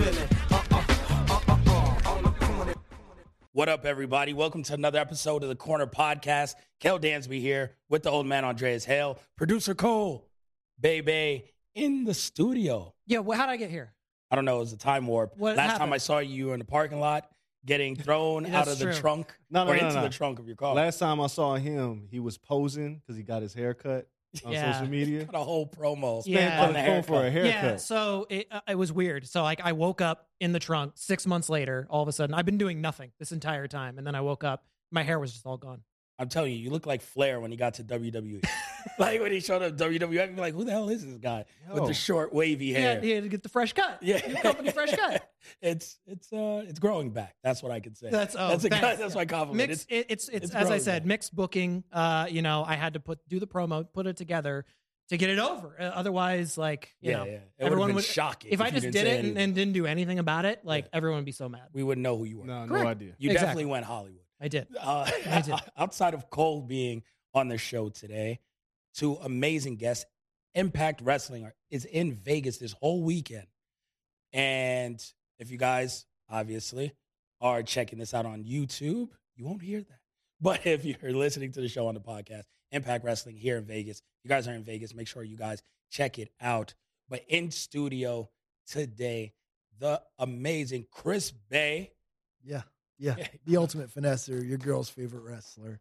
Feeling. On the corner. What up, everybody? Welcome to another episode of the Corner Podcast. Kel Dansby here with the old man Andreas Hale, producer Coale, Baby in the studio. Yeah, well, how'd I get here? I don't know, it was a time warp. What Last time? I saw you, you were in the parking lot getting thrown out that's of the trunk No, no, or no, into no. the trunk of your car. Last time I saw him, he was posing because he got his hair cut on Yeah. social media. Got a whole promo Yeah. on the Going for a haircut. haircut. Yeah, so it, uh, it was weird. So like I woke up in the trunk six months later. All of a sudden, I've been doing nothing this entire time, and then I woke up, my hair was just all gone. I'm telling you, you look like Flair when he got to WWE. like when he showed up WWE, I'd be like, who the hell is this guy with the short, wavy hair? Yeah, hair? he had to get the fresh cut. Yeah, He woke with the fresh cut. it's it's uh it's growing back. That's what I can say. That's oh, that's a thanks. that's my compliment. Mixed, It's- it, it's it's it's as I said, back. mixed booking. Uh, you know, I had to put do the promo, put it together to get it over. Uh, otherwise, like you yeah, know, yeah. It everyone been would shocking If I just didn't did say it and, and didn't do anything about it, like everyone would be so mad. we wouldn't know who you were. No, no idea. You Exactly. definitely went Hollywood. I did. Uh, I did. outside of Cole being on the show today, two amazing guests. Impact Wrestling is in Vegas this whole weekend. And if you guys obviously are checking this out on YouTube, you won't hear that. But if you're listening to the show on the podcast, Impact Wrestling here in Vegas, you guys are in Vegas, make sure you guys check it out. But in studio today, the amazing Chris Bey. Yeah, yeah. The ultimate finesser, your girl's favorite wrestler.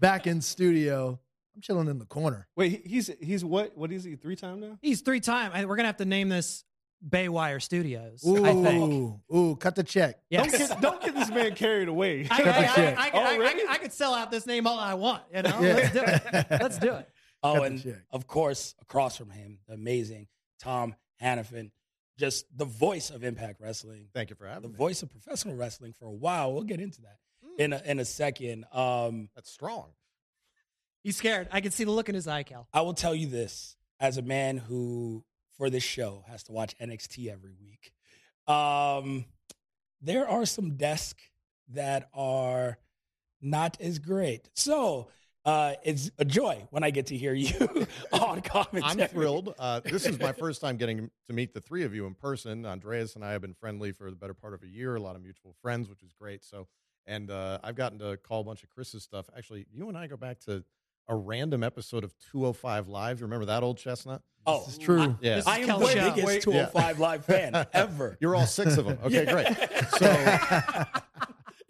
Back in studio. I'm chilling in the corner. Wait, he's he's what? What is he? Three time now? He's three time. I- We're gonna have to name this Baywire Studios. I think. Ooh, ooh, cut the check. Yes. Don't get don't get this man carried away. I, I, I, I, check. I, I, Already? I, I could sell out this name all I want. You know, Yeah. let's do it. Let's do it. Oh, Cut the and check. of course, across from him, the amazing Tom Hannifan, just the voice of Impact Wrestling, Thank you for the having me. The voice of professional wrestling for a while. We'll get into that Hmm. in a, in a second. Um, That's strong. He's scared. I can see the look in his eye, Kel. I will tell you this as a man who, for this show, has to watch NXT every week. Um, there are some desks that are not as great. So uh, it's a joy when I get to hear you on commentary. I'm thrilled. Uh, this is my first time getting to meet the three of you in person. Andreas and I have been friendly for the better part of a year, a lot of mutual friends, which is great. So, and uh, I've gotten to call a bunch of Chris's stuff. Actually, you and I go back to a random episode of 205 Live. You remember that old chestnut? Oh, This is true. Yeah. This is I am Kel's the show. biggest Wait, 205 live fan ever. You're all six of them. Okay, great. So,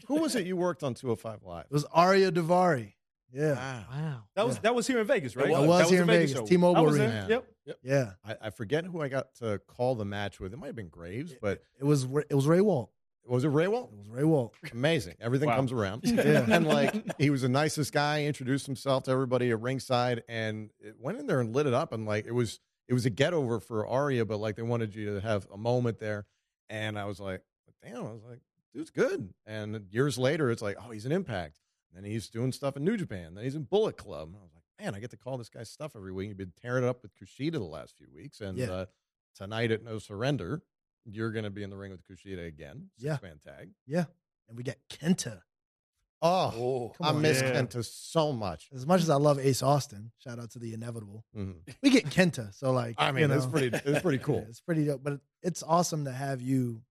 who was it you worked on 205 Live? It was Ariya Daivari. Yeah. Wow. That was that was here in Vegas, right? It was. It was here a in Vegas Vegas. T-Mobile I was Arena. there. Yep. Yeah. I, I forget who I got to call the match with. It might have been Graves, but It was it was Ray Walt. was it Ray Walt? It was Ray Walt. Amazing. Everything Wow. comes around. Yeah. And like he was the nicest guy, introduced himself to everybody at ringside and it went in there and lit it up and like it was it was a get over for Ariya, but like they wanted you to have a moment there. And I was like, damn, I was like, dude's good. And years later it's like, oh, he's an impact. And then he's doing stuff in New Japan. Then he's in Bullet Club. And I was like, man, I get to call this guy stuff every week. He's been tearing it up with Kushida the last few weeks. And Yeah. uh, tonight at No Surrender, you're going to be in the ring with Kushida again. Yeah. Man tag. Yeah. And we got Kenta. Oh, Oh, I on. miss Yeah. Kenta so much. As much as I love Ace Austin, shout out to the inevitable. Mhm. We get Kenta, so like I mean, you know, it's pretty. It's pretty cool. it's pretty dope. But it's awesome to have you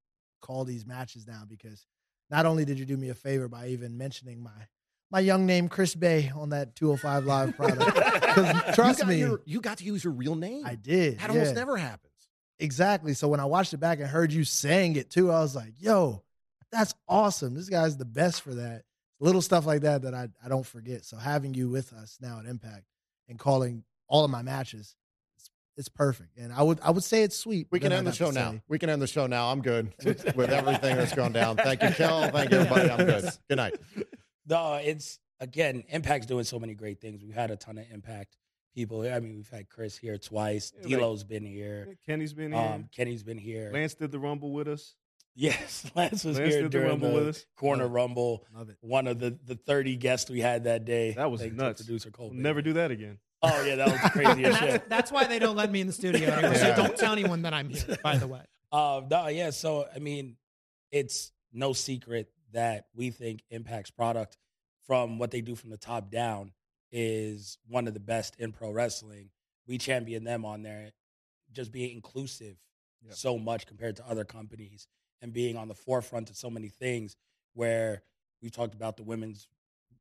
call these matches now because not only did you do me a favor by even mentioning my my young name Chris Bey on that 205 Live product. 'Cause trust you me, your- you got to use your real name. I did. That almost never happens. Exactly. So when I watched it back and heard you saying it too, I was like, yo, that's awesome. This guy's the best for that. Little stuff like that that I, I don't forget. So having you with us now at Impact and calling all of my matches, it's, it's perfect. And I would I would say it's sweet. We can end the I'd have show now. say- We can end the show now. I'm good with everything that's gone down. Thank you, Kel. Thank you, everybody. I'm good. Good night. No, it's again, Impact's doing so many great things. We've had a ton of Impact people. I mean, we've had Chris here twice. Yeah, like- D'Lo's been here. Kenny's been here. Um, Kenny's been here. Lance did the rumble with us. Yes, Lance was Lance here did the during rumble the corner Love rumble. Love it. One of the the thirty guests we had that day. That was thanks to nuts. Producer Coale. We'll never do that again. Oh yeah, that was crazy as That's, shit. that's why they don't let me in the studio anymore. So don't tell anyone that I'm here, by the way. Um, no, yeah. So I mean, it's no secret that we think Impact's product, from what they do from the top down, is one of the best in pro wrestling. We champion them on there, just being inclusive Yep. so much compared to other companies, and being on the forefront of so many things. Where we've talked about the women's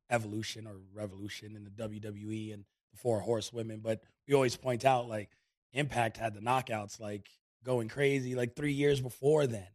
evolution or revolution in the WWE and the four horsewomen, but we always point out like Impact had the knockouts like going crazy like three years before then.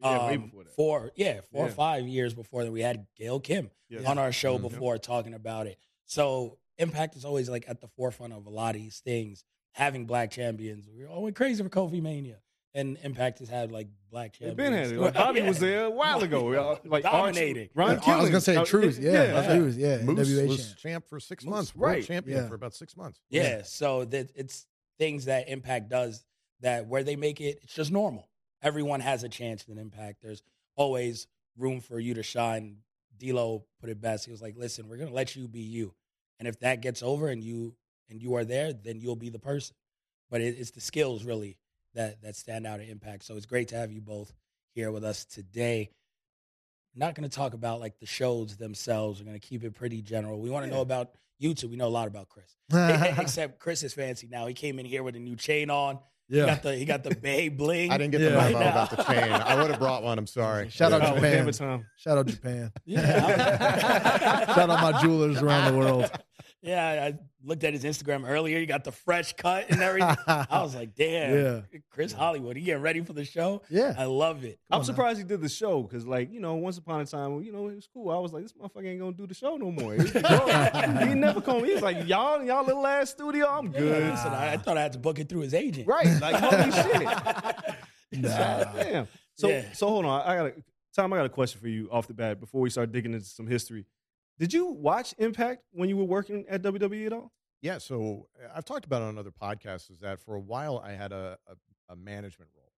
Yeah, way Um, before that. Four, yeah, four or five years before that, we had Gail Kim Yes. on our show Mhm. before talking about it. So Impact is always like at the forefront of a lot of these things. Having black champions, we all went crazy for KofiMania, and Impact has had like black They've champions. been had it. Like, Bobby Yeah. was there a while ago. Like Arch- Dominating. Ron I was gonna say Uh, truth. Yeah, yeah. Truth, yeah. Moose NWA was champ. champ for six Moose, months. World right. champion Yeah. for about six months. Yeah, so that it's things that Impact does that where they make it, it's just normal. Everyone has a chance in Impact. There's always room for you to shine. D'Lo put it best. He was like, "Listen, we're gonna let you be you, and if that gets over and you and you are there, then you'll be the person." But it, it's the skills really that that stand out at Impact. So it's great to have you both here with us today. Not going to talk about like the shows themselves. We're going to keep it pretty general. We want to know about you two. We know a lot about Chris. Except Chris is fancy now. He came in here with a new chain on. He yeah. got the he got the Bey bling. I didn't get Yeah. the memo Right about the chain. I would have brought one. I'm sorry. Shout out Yeah. Oh, Japan. damn it, Tom. Shout out Japan. Yeah. Shout out my jewelers around the world. Yeah, I looked at his Instagram earlier. He got the fresh cut and everything. I was like, damn, Yeah. Chris Hollywood. He getting ready for the show. Yeah. I love it. I'm on now. surprised he did the show because, like, you know, once upon a time, you know, it was cool. I was like, this motherfucker ain't gonna do the show no more. He, he never come. He was like, y'all, y'all little ass studio, I'm good. Listen, I, I thought I had to book it through his agent. Right? Like, holy shit. Nah. Damn. So, Yeah. so hold on. I got a Tom. I got a question for you off the bat before we start digging into some history. Did you watch Impact when you were working at WWE at all? Yeah, so uh, I've talked about it on other podcasts is that for a while I had a, a, a management role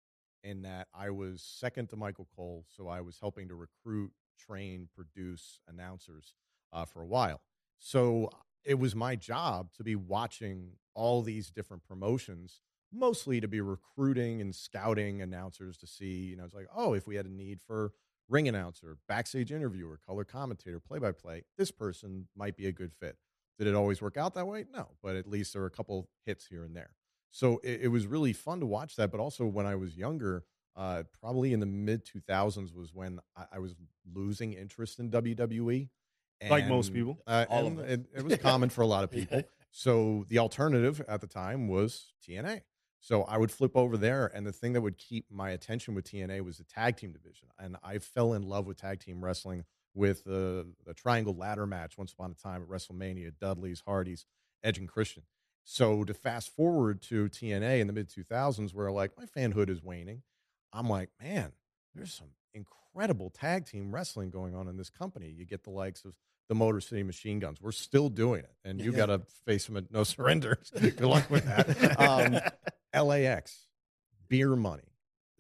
in that I was second to Michael Cole. So I was helping to recruit, train, produce announcers uh, for a while. So it was my job to be watching all these different promotions, mostly to be recruiting and scouting announcers to see, you know, it's like, oh, if we had a need for ring announcer, backstage interviewer, color commentator, play by play, this person might be a good fit. Did it always work out that way? No, but at least there were a couple hits here and there. So it, it was really fun to watch that. But also when I was younger, uh, probably in the mid 2000s was when I, I was losing interest in WWE. Like most people. Uh, All of us. it, it was common for a lot of people. So the alternative at the time was TNA. So I would flip over there, and the thing that would keep my attention with TNA was the tag team division. And I fell in love with tag team wrestling with the, the triangle ladder match once upon a time at WrestleMania, Dudley's, Hardy's, Edge, and Christian. So to fast forward to TNA in the mid 2000s, where like my fanhood is waning, I'm like, man, there's some incredible tag team wrestling going on in this company. You get the likes of the Motor City Machine Guns. We're still doing it, and you Yeah. got to face them at no surrender. Good luck with that. Um, LAX, beer money.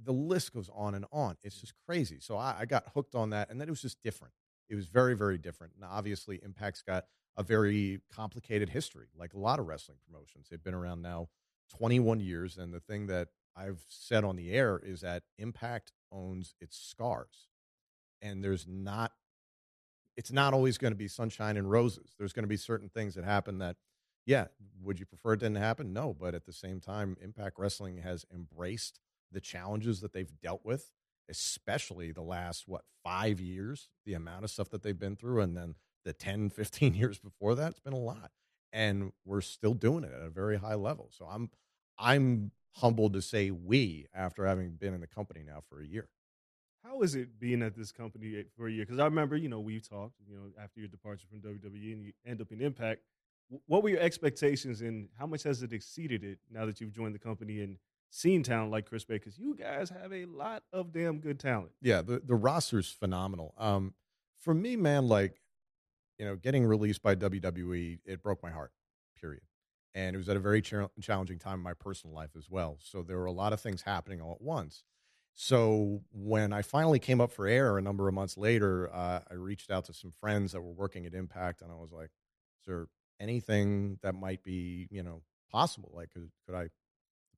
The list goes on and on. It's mm. just crazy. So I, I got hooked on that, and then it was just different. It was very, very different. And obviously, Impact's got a very complicated history, like a lot of wrestling promotions. They've been around now 21 years. And the thing that I've said on the air is that Impact owns its scars. And there's not it's not always going to be sunshine and roses. There's going to be certain things that happen that, yeah, would you prefer it didn't happen? No, but at the same time, Impact Wrestling has embraced the challenges that they've dealt with, especially the last what five years, the amount of stuff that they've been through, and then the 10, 15 years before that, it's been a lot, and we're still doing it at a very high level. So I'm I'm humbled to say we after having been in the company now for a year. How is it being at this company eh, for a year? Because I remember, you know, we talked, you know, after your departure from WWE and you end up in Impact. What were your expectations and how much has it exceeded it now that you've joined the company and seen talent like Chris Bey? Because you guys have a lot of damn good talent. Yeah, the the roster's phenomenal. Um, for me, man, like you know, getting released by WWE, it broke my heart. Period. And it was at a very chal- challenging time in my personal life as well. So there were a lot of things happening all at once. So when I finally came up for air a number of months later, uh, I reached out to some friends that were working at Impact, and I was like, "Is there anything that might be, you know, possible? Like, could could I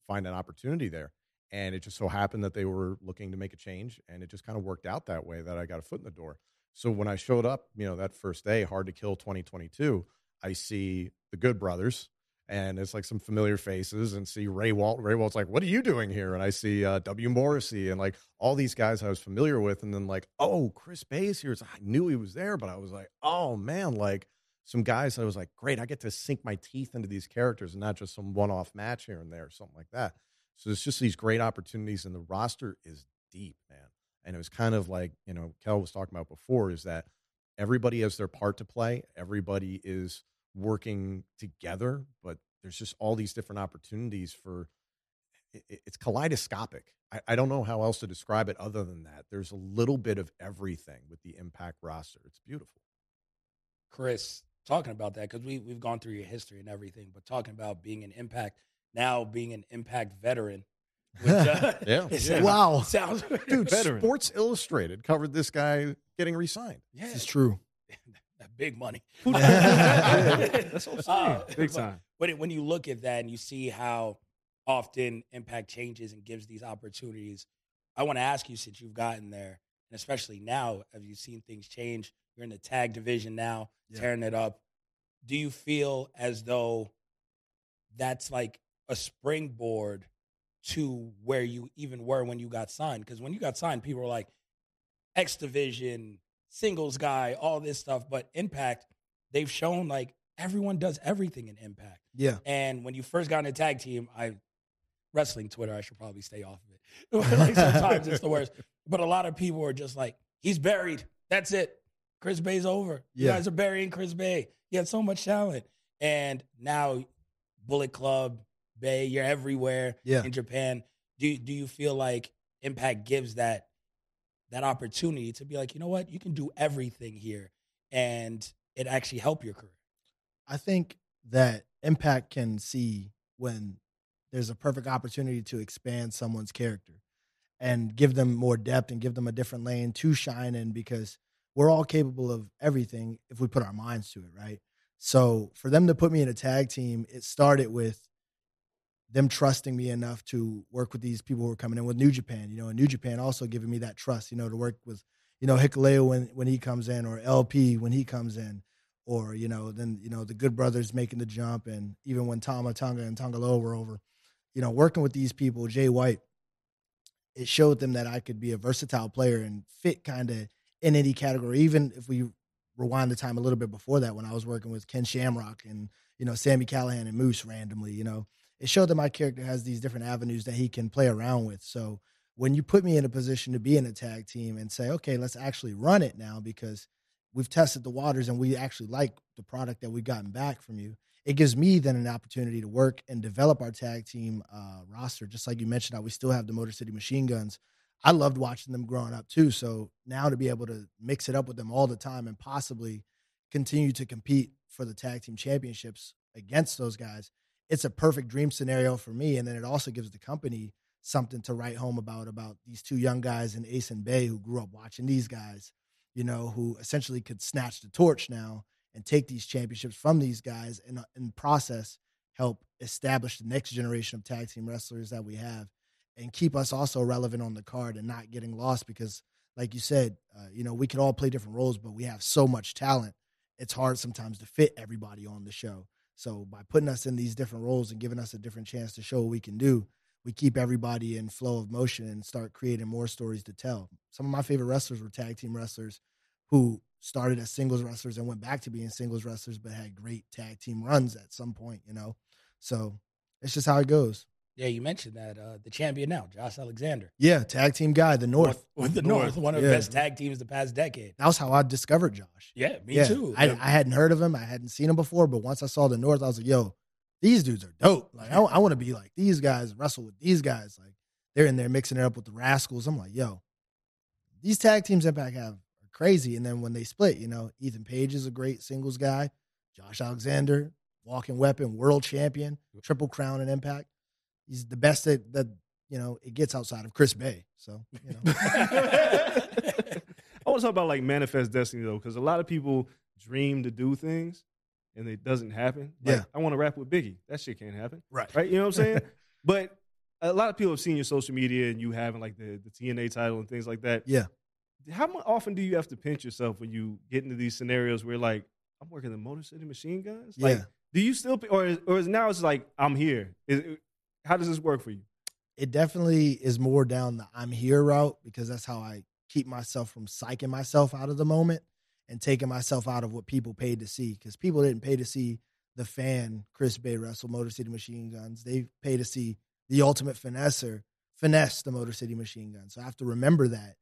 find an opportunity there?" And it just so happened that they were looking to make a change, and it just kind of worked out that way that I got a foot in the door. So when I showed up, you know, that first day, Hard to Kill 2022, I see the Good Brothers, and it's like some familiar faces, and see Ray Walt. Ray Walt's like, "What are you doing here?" And I see uh, W. Morrissey, and like all these guys I was familiar with, and then like, "Oh, Chris Bey's here." It's, I knew he was there, but I was like, "Oh man!" Like some guys, I was like, "Great, I get to sink my teeth into these characters, and not just some one-off match here and there, or something like that." So it's just these great opportunities, and the roster is deep, man. And it was kind of like, you know, Kel was talking about before is that everybody has their part to play. Everybody is working together, but there's just all these different opportunities for it, it- it's kaleidoscopic. I, I don't know how else to describe it other than that. There's a little bit of everything with the impact roster. It's beautiful. Chris, talking about that because we we've gone through your history and everything, but talking about being an impact now, being an impact veteran. Which, uh, Yeah. Yeah. Wow. sounds Dude, Veteran. Sports Illustrated covered this guy getting re-signed. Yeah, This is true. that big money. That's what Uh, Big but- time. But it, when you look at that and you see how often Impact changes and gives these opportunities, I want to ask you since you've gotten there, and especially now, have you seen things change? You're in the tag division now, Yeah. tearing it up. Do you feel as though that's like a springboard to where you even were when you got signed? Because when you got signed, people were like, X division, singles guy, all this stuff. But Impact, they've shown like everyone does everything in Impact. Yeah. And when you first got in a tag team, I wrestling Twitter, I should probably stay off of it. like sometimes it's the worst. But a lot of people are just like, he's buried. That's it. Chris Bey's over. You guys are burying Chris Bey. He had so much talent. And now Bullet Club, Bey, you're everywhere Yeah. in Japan. Do you, do you feel like Impact gives that that opportunity to be like, you know what, you can do everything here, and it actually help your career? I think that Impact can see when there's a perfect opportunity to expand someone's character and give them more depth and give them a different lane to shine in because we're all capable of everything if we put our minds to it, right? So for them to put me in a tag team, it started with them trusting me enough to work with these people who are coming in with New Japan, you know, and New Japan also giving me that trust, you know, to work with, you know, Hikuleo when when he comes in or LP when he comes in or you know then you know the good brothers making the jump and even when Tama Tonga and Tanga Loa were over you know working with these people Jay White it showed them that I could be a versatile player and fit kind of in any category even if we rewind the time a little bit before that when I was working with Ken Shamrock and you know Sami Callihan and Moose randomly you know it showed that my character has these different avenues that he can play around with so when you put me in a position to be in a tag team and say okay let's actually run it now because we've tested the waters and we actually like the product that we've gotten back from you. It gives me then an opportunity to work and develop our tag team uh, roster. Just like you mentioned, how we still have the Motor City Machine Guns. I loved watching them growing up too. So now to be able to mix it up with them all the time and possibly continue to compete for the tag team championships against those guys, it's a perfect dream scenario for me. And then it also gives the company something to write home about about these two young guys in Ace and Bey who grew up watching these guys you know, who essentially could snatch the torch now and take these championships from these guys and uh, in process help establish the next generation of tag team wrestlers that we have and keep us also relevant on the card and not getting lost because like you said, uh, you know, we could all play different roles, but we have so much talent. It's hard sometimes to fit everybody on the show. So by putting us in these different roles and giving us a different chance to show what we can do, we keep everybody in flow of motion and start creating more stories to tell. Some of my favorite wrestlers were tag team wrestlers who started as singles wrestlers and went back to being singles wrestlers, but had great tag team runs at some point, you know? So it's just how it goes. Yeah, you mentioned that uh, the champion now, Josh Alexander, Yeah, tag team guy, the North. with the North, North, one of the best tag teams the past decade. That was how I discovered Josh. Yeah, me yeah, too. I, I hadn't heard of him. I hadn't seen him before, but once I saw the North, I was like, yo, these dudes are dope. Like, I, I want to be like these guys, wrestle with these guys. Like, they're in there mixing it up with the Rascals. I'm like, yo, these tag teams Impact have are crazy. And then when they split, you know, Ethan Page is a great singles guy. Josh Alexander, walking weapon, world champion, triple crown in Impact. He's the best that, that you know, it gets outside of Chris Bey. So, you know. I want to talk about like manifest destiny though, because a lot of people dream to do things and it doesn't happen. Like, Yeah. I want to rap with Biggie. That shit can't happen. Right. Right. You know what I'm saying? but a lot of people have seen your social media and you having like the, the TNA title and things like that. Yeah. How often do you have to pinch yourself when you get into these scenarios where like, I'm working the Motor City Machine Guns? Like, Yeah. do you still, or is, or is now it's like, I'm here? Is, how does this work for you? it definitely is more down the I'm here route because that's how I keep myself from psyching myself out of the moment and taking myself out of what people paid to see. Because people didn't pay to see the fan Chris Bey wrestle Motor City Machine Guns. They pay to see the ultimate finesser finesse the Motor City Machine Guns. So I have to remember that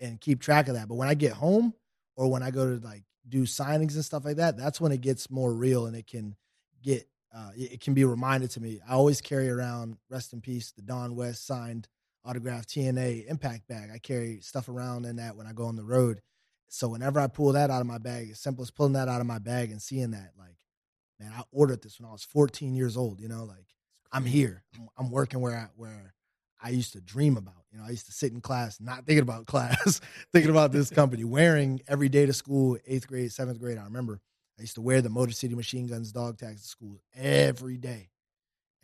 and keep track of that. But when I get home or when I go to like do signings and stuff like that, that's when it gets more real and it can get uh, it, it can be reminded to me. I always carry around, rest in peace, the Don West signed autographed TNA impact bag. I carry stuff around in that when I go on the road. So whenever I pull that out of my bag, it's simple as pulling that out of my bag and seeing that, like, man, I ordered this when I was 14 years old. You know, like I'm here. I'm, I'm working where I where I used to dream about. You know, I used to sit in class, not thinking about class, thinking about this company, wearing every day to school, eighth grade, seventh grade. I remember I used to wear the Motor City Machine Guns dog tags to school every day.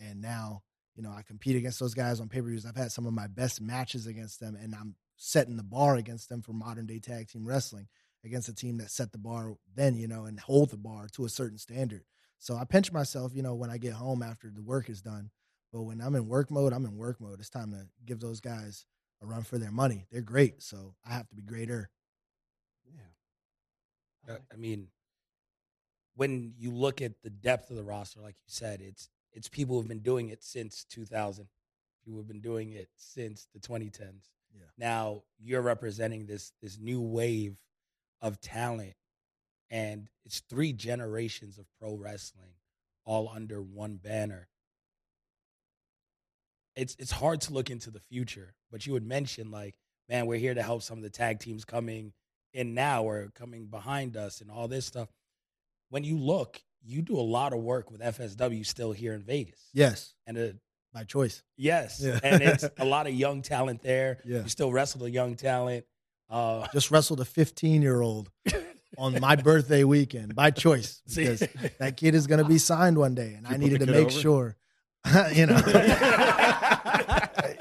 And now, you know, I compete against those guys on pay per views. I've had some of my best matches against them, and I'm setting the bar against them for modern day tag team wrestling against a team that set the bar then, you know, and hold the bar to a certain standard. So I pinch myself, you know, when I get home after the work is done. But when I'm in work mode, I'm in work mode. It's time to give those guys a run for their money. They're great. So I have to be greater. Yeah. I mean, when you look at the depth of the roster, like you said, it's it's people who've been doing it since 2000. People have been doing it since the 2010s. Yeah. Now you're representing this this new wave of talent, and it's three generations of pro wrestling all under one banner. It's it's hard to look into the future, but you would mention like, man, we're here to help some of the tag teams coming in now or coming behind us and all this stuff. When you look, you do a lot of work with FSW still here in Vegas. Yes, And uh, by choice. yes, Yeah. and it's a lot of young talent there. Yeah. You still wrestle the young talent. Uh, Just wrestled a 15 year old on my birthday weekend by choice because that kid is going to be signed one day, and you I needed to make over? sure, you know,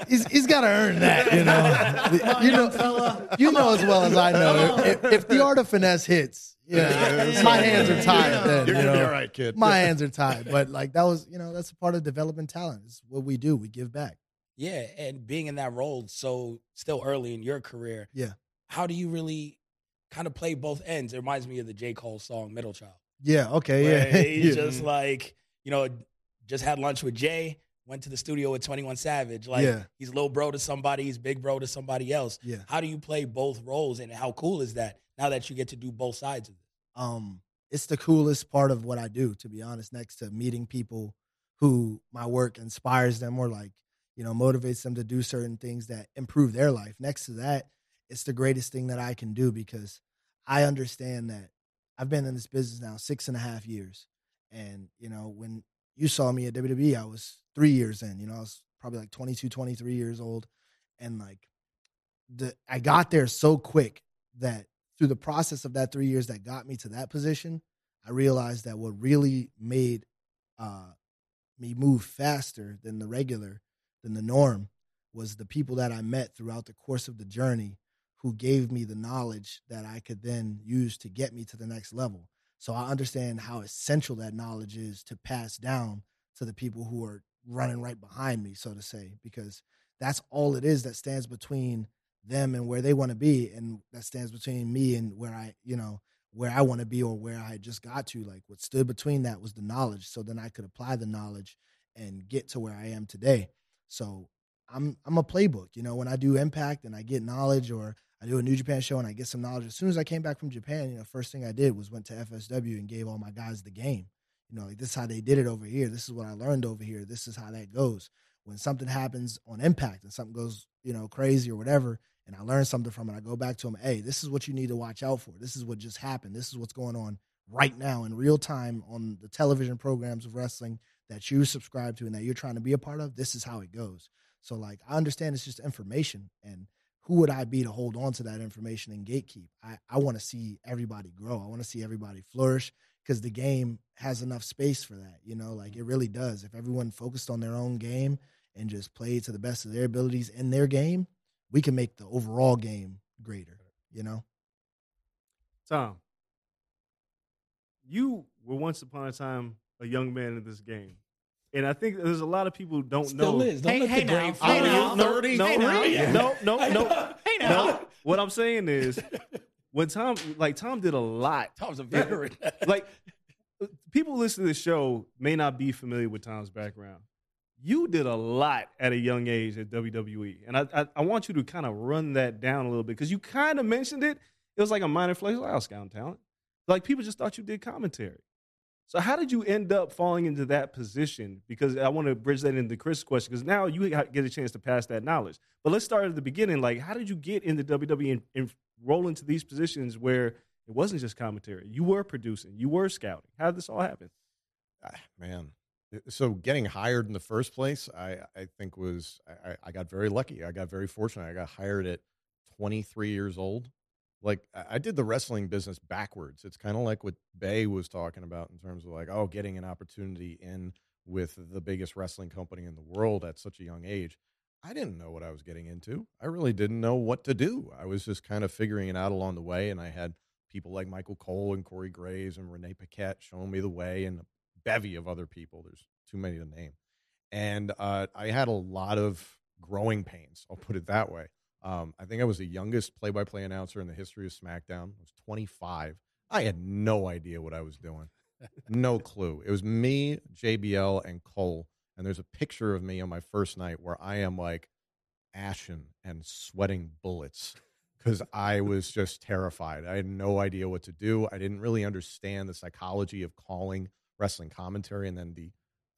he's he's got to earn that, you know. you know, you know as well as I know if, if the art of finesse hits, you know, my hands are tied. Then, You're you gonna be all right, kid. My hands are tied, but like that was, you know, that's a part of developing talent. It's what we do. We give back. yeah, and being in that role so still early in your career. Yeah. How do you really kind of play both ends? It reminds me of the J. Cole song Middle Child. Yeah. Okay. Yeah. he's yeah. just like, you know, just had lunch with Jay, went to the studio with 21 Savage. Like Yeah. he's little bro to somebody, he's big bro to somebody else. Yeah. How do you play both roles and how cool is that now that you get to do both sides of it? um it's the coolest part of what I do, to be honest, next to meeting people who my work inspires them or like, you know, motivates them to do certain things that improve their life. Next to that, it's the greatest thing that I can do because I understand that I've been in this business now six and a half years. And, you know, when you saw me at WWE, I was three years in, you know, I was probably like 22, 23 years old. And like, the I got there so quick that through the process of that three years that got me to that position, I realized that what really made uh, me move faster than the regular, than the norm, was the people that I met throughout the course of the journey who gave me the knowledge that I could then use to get me to the next level. So I understand how essential that knowledge is to pass down to the people who are running right behind me, so to say, because that's all it is that stands between them and where they want to be, and that stands between me and where I, you know, where I want to be or where I just got to. Like what stood between that was the knowledge. So then I could apply the knowledge and get to where I am today. So I'm I'm a playbook. You know, when I do impact and I get knowledge or I do a New Japan show and I get some knowledge. As soon as I came back from Japan, you know, first thing I did was went to FSW and gave all my guys the game. You know, like this is how they did it over here. This is what I learned over here. This is how that goes. When something happens on impact and something goes, you know, crazy or whatever, and I learn something from it, I go back to them, hey, this is what you need to watch out for. This is what just happened. This is what's going on right now in real time on the television programs of wrestling that you subscribe to and that you're trying to be a part of. This is how it goes. So like I understand it's just information and who would I be to hold on to that information and gatekeep? I, I want to see everybody grow. I want to see everybody flourish because the game has enough space for that. You know, like it mm-hmm. really does. If everyone focused on their own game and just played to the best of their abilities in their game, we can make the overall game greater, you know? Tom, you were once upon a time a young man in this game. And I think there's a lot of people who don't Still know. is. Don't Hey- let hey the now. grave Hey now. no, 30? no, Hey now. no, no, no, no, Hey now. no. What I'm saying is, when Tom, like Tom, did a lot. Tom's a veteran. Like people listen to the show may not be familiar with Tom's background. You did a lot at a young age at WWE, and I I, I want you to kind of run that down a little bit because you kind of mentioned it. It was like a minor flex. Like, I was scouting talent. Like people just thought you did commentary. So how did you end up falling into that position? Because I want to bridge that into Chris' question. Because now you get a chance to pass that knowledge. But let's start at the beginning. Like, how did you get into WWE and, and roll into these positions where it wasn't just commentary? You were producing, you were scouting. How did this all happen? Ah, man. Uh, so getting hired in the first place, I, I think was I, I- got very lucky. I got very fortunate. I got hired at 23 years old. Like I did the wrestling business backwards. It's kind of like what Bey was talking about in terms of like, oh, getting an opportunity in with the biggest wrestling company in the world at such a young age. I didn't know what I was getting into. I really didn't know what to do. I was just kind of figuring it out along the way. And I had people like Michael Cole and Corey Graves and Renee Paquette showing me the way and bevy of other people. There's too many to name. And uh, I had a lot of growing pains. I'll put it that way. Um, I think I was the youngest play by play announcer in the history of SmackDown. I was 25. I had no idea what I was doing. no clue. It was me, JBL, and Cole. And there's a picture of me on my first night where I am like ashen and sweating bullets because I was just terrified. I had no idea what to do. I didn't really understand the psychology of calling wrestling commentary. And then the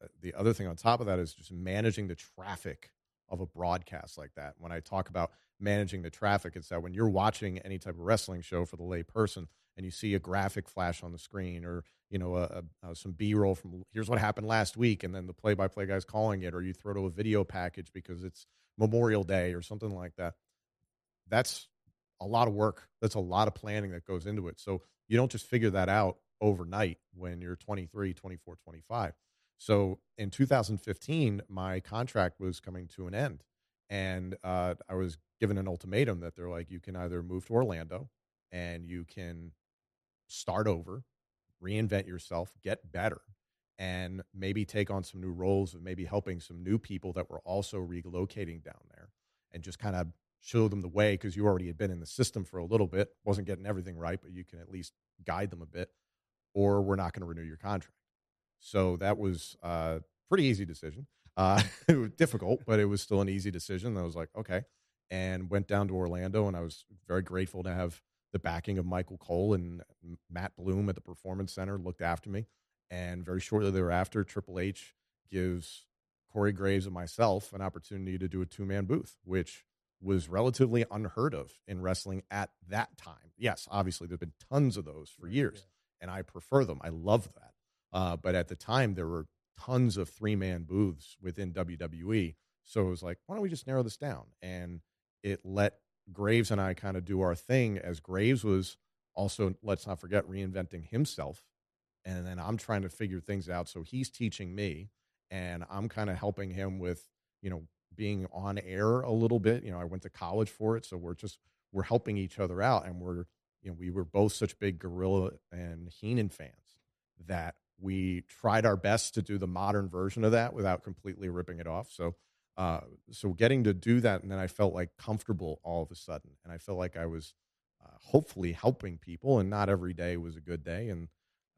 uh, the other thing on top of that is just managing the traffic of a broadcast like that. When I talk about managing the traffic, it's that when you're watching any type of wrestling show for the lay person and you see a graphic flash on the screen or you know a, a, some b-roll from here's what happened last week and then the play-by-play guy's calling it or you throw to a video package because it's memorial day or something like that that's a lot of work that's a lot of planning that goes into it so you don't just figure that out overnight when you're 23 24 25 so in 2015 my contract was coming to an end and uh, i was given an ultimatum that they're like you can either move to orlando and you can start over reinvent yourself get better and maybe take on some new roles and maybe helping some new people that were also relocating down there and just kind of show them the way because you already had been in the system for a little bit wasn't getting everything right but you can at least guide them a bit or we're not going to renew your contract. So that was a pretty easy decision. Uh, it was difficult but it was still an easy decision i was like okay and went down to orlando and i was very grateful to have the backing of michael cole and matt bloom at the performance center looked after me and very shortly thereafter, Triple H gives Corey Graves and myself an opportunity to do a two man booth, which was relatively unheard of in wrestling at that time. Yes, obviously, there have been tons of those for years, and I prefer them. I love that. Uh, but at the time, there were tons of three man booths within WWE. So it was like, why don't we just narrow this down? And it let Graves and I kind of do our thing as Graves was also, let's not forget, reinventing himself and then I'm trying to figure things out. So he's teaching me, and I'm kind of helping him with, you know, being on air a little bit. You know, I went to college for it, so we're just we're helping each other out, and we're you know we were both such big Gorilla and Heenan fans that we tried our best to do the modern version of that without completely ripping it off. So. Uh, so getting to do that, and then I felt like comfortable all of a sudden, and I felt like I was uh, hopefully helping people, and not every day was a good day. And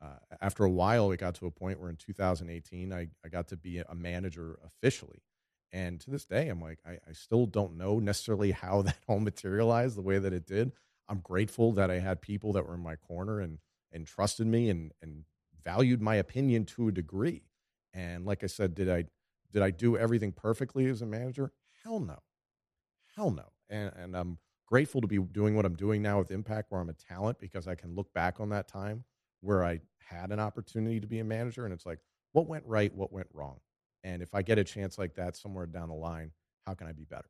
uh, after a while, it got to a point where in 2018, I, I got to be a manager officially. And to this day, I'm like, I, I still don't know necessarily how that all materialized the way that it did. I'm grateful that I had people that were in my corner and and trusted me and and valued my opinion to a degree. And like I said, did I did I do everything perfectly as a manager? Hell no. Hell no. And and I'm grateful to be doing what I'm doing now with Impact where I'm a talent because I can look back on that time where I had an opportunity to be a manager and it's like what went right, what went wrong. And if I get a chance like that somewhere down the line, how can I be better?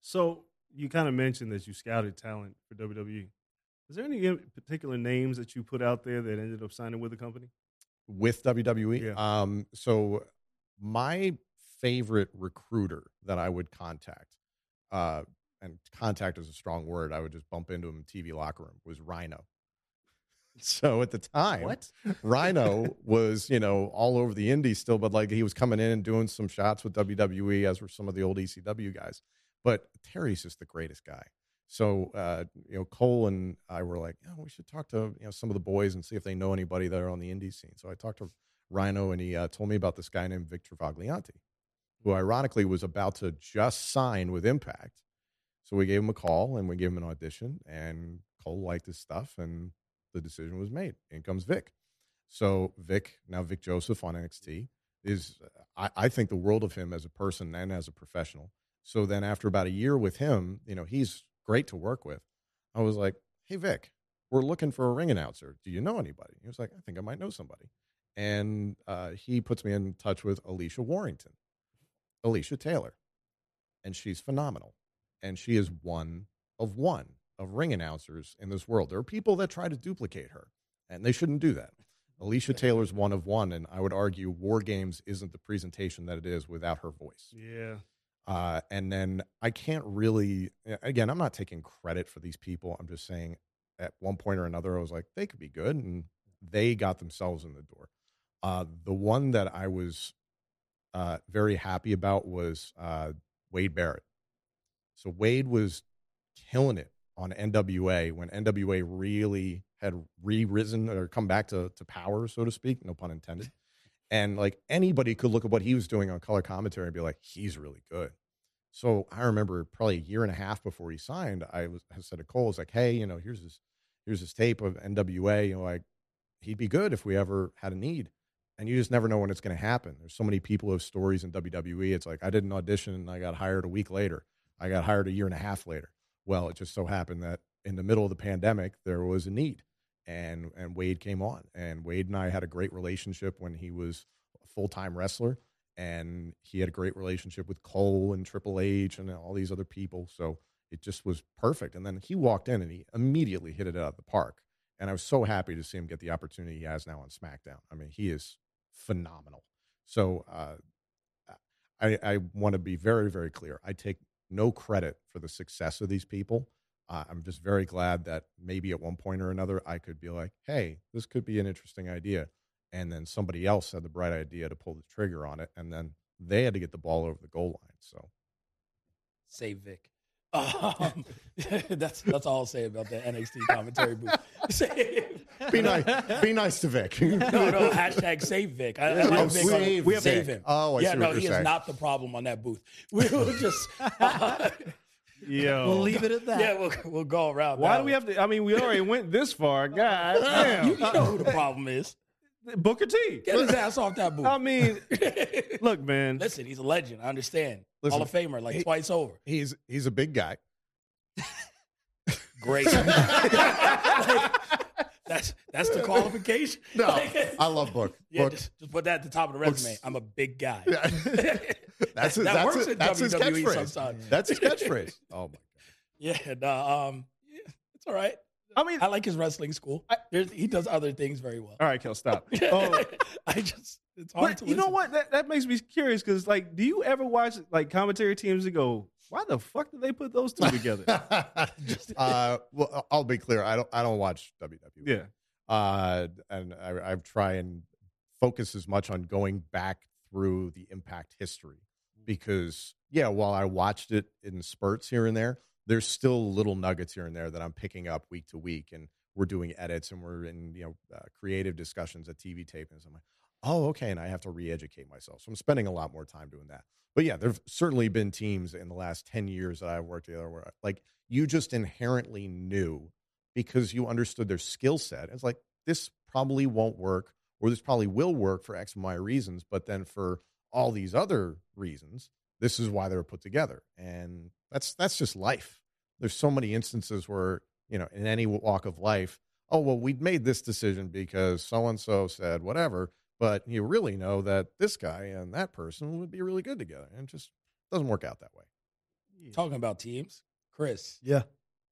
So you kind of mentioned that you scouted talent for WWE. Is there any particular names that you put out there that ended up signing with the company? with WWE. Yeah. Um, so my favorite recruiter that I would contact, uh, and contact is a strong word. I would just bump into him in TV locker room was Rhino. So at the time, What? Rhino was, you know, all over the indies still, but like he was coming in and doing some shots with WWE, as were some of the old ECW guys. But Terry's just the greatest guy. So, uh, you know, Cole and I were like, oh, we should talk to, you know, some of the boys and see if they know anybody that are on the indie scene. So I talked to Rhino and he uh, told me about this guy named Victor Vaglianti, who ironically was about to just sign with Impact. So we gave him a call and we gave him an audition and Cole liked his stuff and the decision was made. In comes Vic. So Vic, now Vic Joseph on NXT, is I, I think the world of him as a person and as a professional. So then after about a year with him, you know, he's great to work with. I was like, Hey Vic, we're looking for a ring announcer. Do you know anybody? He was like, I think I might know somebody. And uh, he puts me in touch with Alicia Warrington, Alicia Taylor. And she's phenomenal. And she is one of one of ring announcers in this world. There are people that try to duplicate her, and they shouldn't do that. Alicia Taylor's one of one, and I would argue War Games isn't the presentation that it is without her voice. Yeah. Uh, and then I can't really, again, I'm not taking credit for these people. I'm just saying at one point or another, I was like, they could be good. And they got themselves in the door. Uh, the one that I was uh, very happy about was uh, Wade Barrett. So Wade was killing it on NWA when NWA really had re-risen or come back to, to power, so to speak, no pun intended. And like anybody could look at what he was doing on color commentary and be like, he's really good. So I remember probably a year and a half before he signed, I was I said to Cole, I was like, hey, you know, here's this here's this tape of NWA. You know, like he'd be good if we ever had a need. And you just never know when it's going to happen. There's so many people who have stories in WWE. It's like I did an audition and I got hired a week later. I got hired a year and a half later. Well, it just so happened that in the middle of the pandemic there was a need, and and Wade came on, and Wade and I had a great relationship when he was a full time wrestler, and he had a great relationship with Cole and Triple H and all these other people. So it just was perfect. And then he walked in and he immediately hit it out of the park. And I was so happy to see him get the opportunity he has now on SmackDown. I mean, he is phenomenal. So uh, I, I want to be very, very clear. I take no credit for the success of these people. Uh, I'm just very glad that maybe at one point or another I could be like, hey, this could be an interesting idea. And then somebody else had the bright idea to pull the trigger on it. And then they had to get the ball over the goal line. So Save Vic. Um, that's that's all I'll say about the NXT commentary booth. Save. be nice, be nice to Vic. No, no. Hashtag save Vic. I, I Oh, Vic. save we have Vic. save him. Oh, I yeah. see no, what he you're is not the problem on that booth. We will just. uh, Yo. We'll leave it at that. yeah, we'll, we'll go around. Why that do we one. have to? I mean, we already went this far. God damn. You, you know who the problem is. Booker T. Get his ass off that booth. I mean, look, man. Listen, he's a legend. I understand. Listen, Hall of Famer, like he- twice over. he's he's a big guy. Great. that's that's the qualification. No, Like, I love Book. yeah, Book. just, just put that at the top of the Book's- resume. I'm a big guy. That's his, that that's works his, in that's his WWE catchphrase. sometimes. That's his catchphrase. Oh my god. Yeah, no, um, yeah, it's all right. I mean, I like his wrestling school. There's, he does other things very well. all right, Kel, stop. Oh, I just it's hard but to you know what? That, that makes me curious because, like, do you ever watch like commentary teams that go Why the fuck did they put those two together? uh, well, I'll be clear. I don't. I don't watch WWE. yeah. uh, and I, I try and focus as much on going back through the impact history because yeah while i watched it in spurts here and there there's still little nuggets here and there that i'm picking up week to week and we're doing edits and we're in you know uh, creative discussions at tv tapings i'm like oh okay and i have to re-educate myself so i'm spending a lot more time doing that but yeah there've certainly been teams in the last 10 years that i've worked together where like you just inherently knew because you understood their skill set. It's like this probably won't work, or this probably will work for X and Y reasons, but then for all these other reasons, this is why they were put together. And that's that's just life. There's so many instances where, you know, in any walk of life, oh well, we made this decision because so and so said whatever, but you really know that this guy and that person would be really good together. And it just doesn't work out that way. Talking about teams, Chris, Yeah.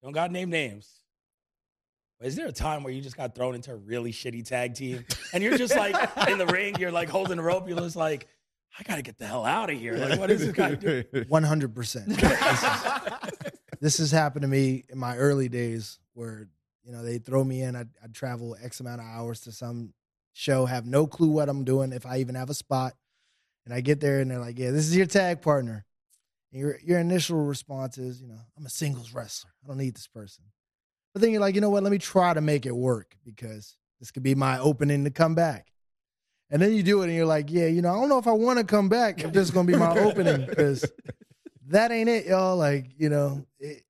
don't got name names. Is there a time where you just got thrown into a really shitty tag team and you're just like in the ring, you're like holding the rope, you're just like, I gotta get the hell out of here. Like, what is this guy doing? One hundred percent. This has happened to me in my early days, where you know they throw me in. I'd, I'd travel X amount of hours to some show, have no clue what I'm doing, if I even have a spot, and I get there and they're like, "Yeah, this is your tag partner." And your your initial response is, you know, I'm a singles wrestler. I don't need this person. But then you're like, you know what? Let me try to make it work because this could be my opening to come back. And then you do it and you're like, yeah, you know, I don't know if I want to come back if this is going to be my opening because that ain't it, y'all. Like, you know, it,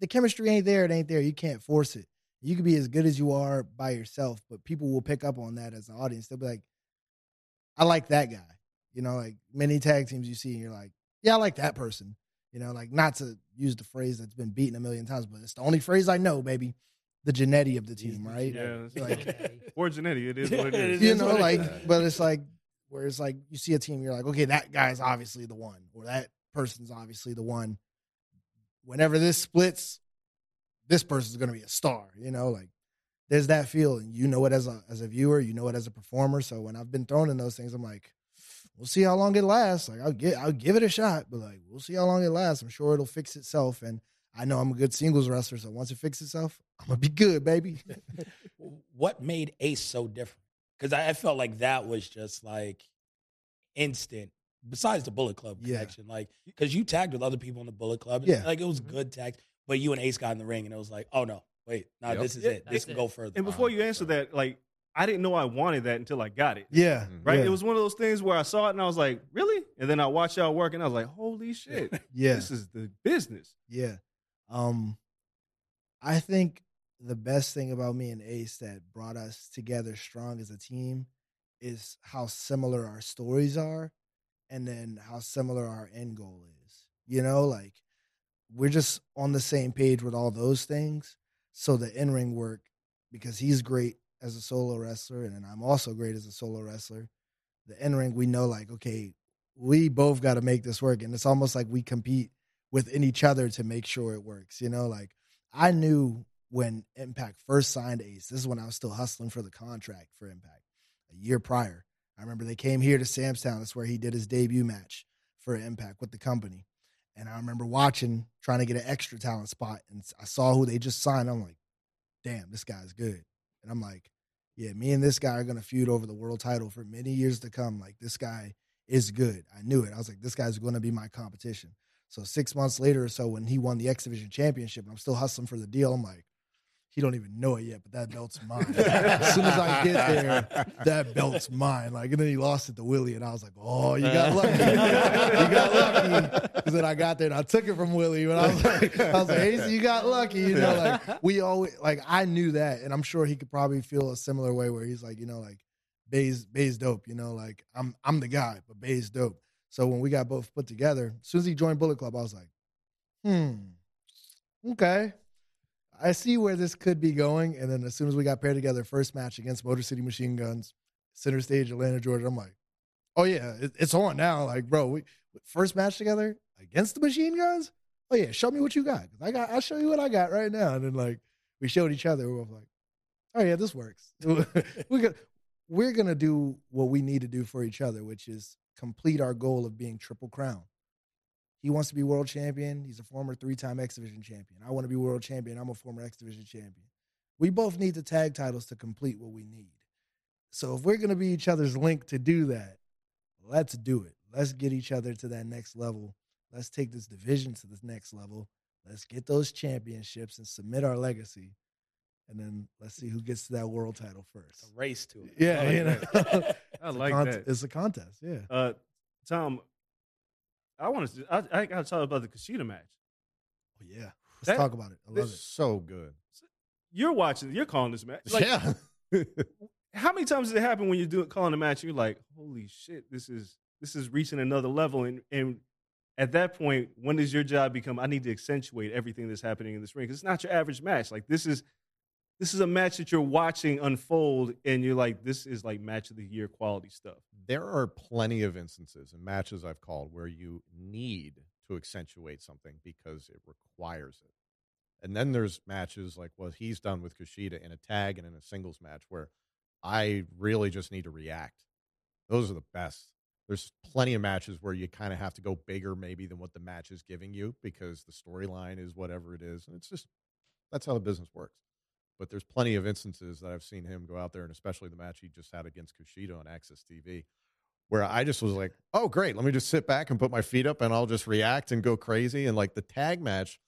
the chemistry ain't there. It ain't there. You can't force it. You can be as good as you are by yourself, but people will pick up on that as an audience. They'll be like, I like that guy. You know, like many tag teams you see and you're like, yeah, I like that person. You know, like not to use the phrase that's been beaten a million times, but it's the only phrase I know, baby. The Jannetty of the team, right? Yeah. it's Like, Or Jannetty, it is what it is. You know, like, is. but it's like where it's like you see a team, you're like, okay, that guy's obviously the one, or that person's obviously the one. Whenever this splits, this person's gonna be a star. You know, like there's that feel, and you know it as a as a viewer, you know it as a performer. So when I've been thrown in those things, I'm like, we'll see how long it lasts. Like I'll get, I'll give it a shot, but like we'll see how long it lasts. I'm sure it'll fix itself, and I know I'm a good singles wrestler. So once it fixes itself, I'm gonna be good, baby. what made Ace so different? Because I, I felt like that was just like instant. Besides the Bullet Club Yeah. connection, like because you tagged with other people in the Bullet Club, Yeah. like it was mm-hmm. good tag. But you and Ace got in the ring, and it was like, oh no, wait, now Yep. this is Yeah, it. This that's can it. go further. And before um, you answer that, like, I didn't know I wanted that until I got it. Yeah, Right? Yeah. It was one of those things where I saw it and I was like, really? And then I watched y'all work and I was like, holy shit. yeah. This is the business. Yeah. Um I think the best thing about me and Ace that brought us together strong as a team is how similar our stories are and then how similar our end goal is. You know, like we're just on the same page with all those things. So the in-ring work because he's great as a solo wrestler and I'm also great as a solo wrestler. The in-ring we know like okay, we both got to make this work and it's almost like we compete within each other to make sure it works. You know, like I knew when Impact first signed Ace, this is when I was still hustling for the contract for Impact a year prior. I remember they came here to Sam's Town. That's where he did his debut match for Impact with the company. And I remember watching, trying to get an extra talent spot. And I saw who they just signed. I'm like, damn, this guy's good. And I'm like, yeah, me and this guy are going to feud over the world title for many years to come. Like, this guy is good. I knew it. I was like, this guy's going to be my competition. So six months later or so, when he won the X Division Championship, and I'm still hustling for the deal, I'm like, he don't even know it yet, but that belt's mine. as soon as I get there, that belt's mine. Like, and then he lost it to Willie, and I was like, oh, you got lucky. you got lucky. Because then I got there and I took it from Willie, and I was like, I was like, hey, you got lucky. You know, like we always like I knew that, and I'm sure he could probably feel a similar way where he's like, you know, like Bey's Bey's dope. You know, like I'm I'm the guy, but Bey's dope. So when we got both put together, as soon as he joined Bullet Club, I was like, hmm, okay. I see where this could be going. And then as soon as we got paired together, first match against Motor City Machine Guns, center stage, Atlanta, Georgia, I'm like, oh yeah, it, it's on now. Like, bro, we first match together against the Machine Guns. Oh yeah, show me what you got. I got, I'll show you what I got right now. And then like we showed each other. We were like, oh yeah, this works. gonna we're gonna do what we need to do for each other, which is complete our goal of being triple crown. He wants to be world champion. He's a former three-time X Division champion. I want to be world champion. I'm a former X Division champion. We both need the tag titles to complete what we need. So if we're going to be each other's link to do that, let's do it. Let's get each other to that next level. Let's take this division to this next level. Let's get those championships and submit our legacy. And then let's see who gets to that world title first. A race to it. Yeah, I like you know. I It's a like cont- that. It's a contest. Yeah. Uh, Tom, I want to. I, I got to talk about the Kushida match. Oh, yeah. Let's That- talk about it. I love it. so good. You're watching. You're calling this match. Like, yeah. How many times does it happen when you're doing calling a match? You're like, holy shit, this is this is reaching another level. And and at that point, when does your job become? I need to accentuate everything that's happening in this ring. 'Cause it's not your average match. Like this is this is a match that you're watching unfold, and you're like, this is like match of the year quality stuff. there are plenty of instances in matches I've called where you need to accentuate something because it requires it. And then there's matches like what he's done with Kushida in a tag and in a singles match where I really just need to react. Those are the best. There's plenty of matches where you kind of have to go bigger maybe than what the match is giving you because the storyline is whatever it is. And it's just that's how the business works. But there's plenty of instances that I've seen him go out there, and especially the match he just had against Kushida on AXS TV, where I just was like, oh, great. Let me just sit back and put my feet up and I'll just react and go crazy. And like the tag match,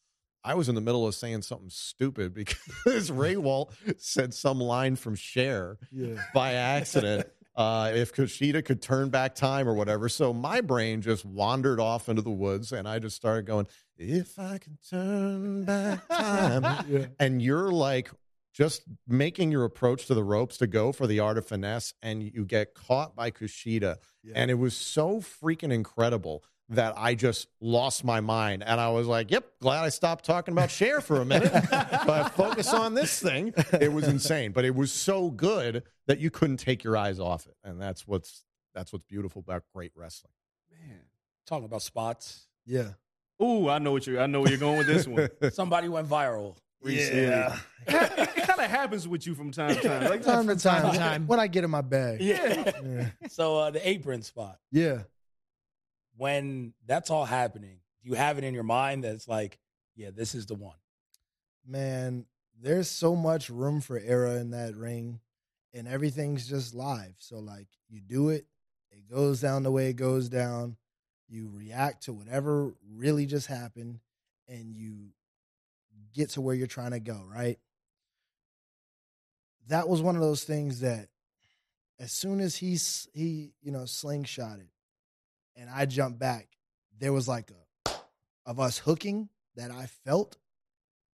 I was in the middle of saying something stupid because Rehwoldt said some line from Cher Yeah. by accident. Uh, if Kushida could turn back time or whatever. So my brain just wandered off into the woods and I just started going, if I can turn back time. Yeah. and you're like just making your approach to the ropes to go for the art of finesse and you get caught by Kushida. Yeah. And it was so freaking incredible that I just lost my mind. And I was like, yep, glad I stopped talking about Cher for a minute, but focus on this thing. It was insane, but it was so good that you couldn't take your eyes off it. And that's what's that's what's beautiful about great wrestling. Man. Talking about spots. Yeah. Ooh, I know what you. I know where you're going with this one. Somebody went viral recently. Yeah. it kind of happens with you from time to time. Like Time to time. time time. When I get in my bag. Yeah. Yeah. So uh, the apron spot. Yeah. When that's all happening, do you have it in your mind that it's like, yeah, this is the one? Man, there's so much room for error in that ring, and everything's just live. So, like, you do it, it goes down the way it goes down. You react to whatever really just happened, and you get to where you're trying to go, right? That was one of those things that as soon as he's he, you know, slingshotted and I jumped back, there was like a of us hooking that I felt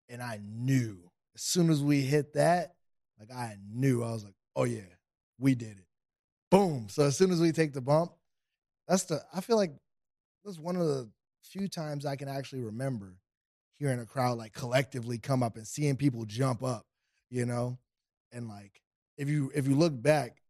and I knew as soon as we hit that, like I knew I was like, oh yeah, we did it. Boom. So as soon as we take the bump, that's the I feel like that's one of the few times I can actually remember hearing a crowd like collectively come up and seeing people jump up, you know? And like if you if you look back,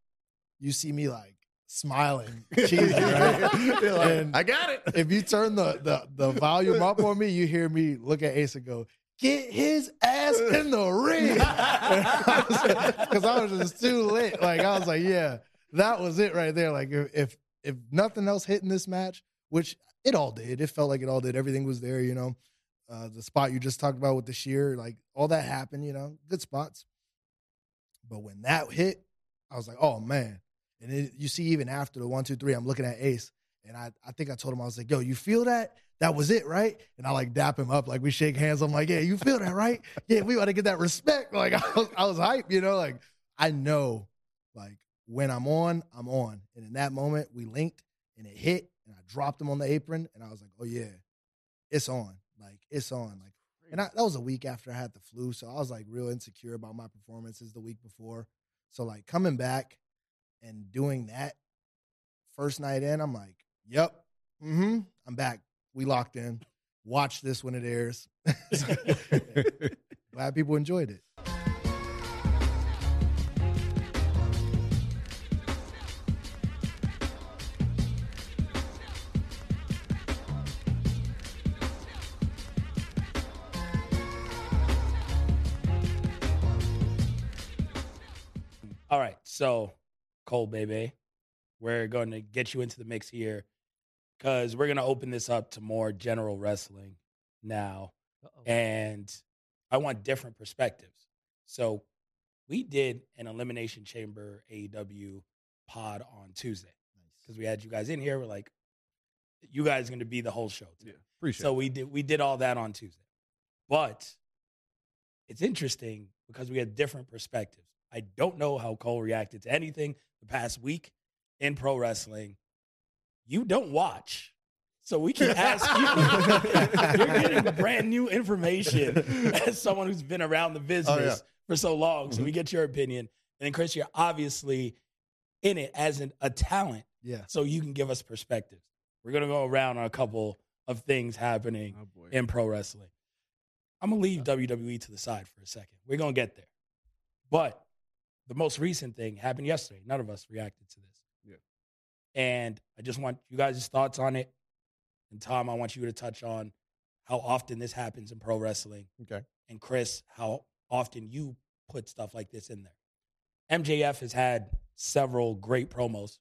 you see me like smiling, cheesy, right? And I got it. if you turn the, the the volume up on me, you hear me look at Ace and go, "Get his ass in the ring," because I was just too lit. Like I was like, "Yeah, that was it right there." Like if if, if nothing else hit in this match, which it all did, it felt like it all did. Everything was there, you know. Uh, the spot you just talked about with the sheer, like all that happened, you know, good spots. But when that hit, I was like, "Oh man!" And it, you see, even after the one, two, three, I'm looking at Ace, and I, I think I told him I was like, "Yo, you feel that? That was it, right?" And I like dap him up, like we shake hands. I'm like, "Yeah, you feel that, right? Yeah, we got to get that respect." Like I was, I was hype, you know. Like I know, like when I'm on, I'm on. And in that moment, we linked, and it hit, and I dropped him on the apron, and I was like, "Oh yeah, it's on. Like it's on. Like." And I, that was a week after I had the flu, so I was like real insecure about my performances the week before. So like coming back and doing that first night in, I'm like, "Yep, mm-hmm, I'm back. We locked in. Watch this when it airs." Glad people enjoyed it. So, Coale, baby, we're going to get you into the mix here. because we're gonna open this up to more general wrestling now, Uh-oh. and I want different perspectives. So we did an elimination chamber AEW pod on Tuesday because we had you guys in here. We're like, you guys are going to be the whole show. Today. Appreciate So it. we did we did all that on Tuesday. But it's interesting because we had different perspectives. I don't know how Coale reacted to anything the past week in pro wrestling. You don't watch. So we can ask you. You're getting brand new information as someone who's been around the oh, business for so long. So we mm-hmm. get your opinion. And then Chris, you're obviously in it as an, a talent Yeah. so you can give us perspectives. We're gonna go around on a couple of things happening Oh in pro wrestling. I'm gonna leave uh-huh. WWE to the side for a second. We're gonna get there, but the most recent thing happened yesterday. None of us reacted to this. Yeah. and I just want you guys' thoughts on it. And Tom, I want you to touch on how often this happens in pro wrestling, Okay. and Chris, how often you put stuff like this in there. MJF has had several great promos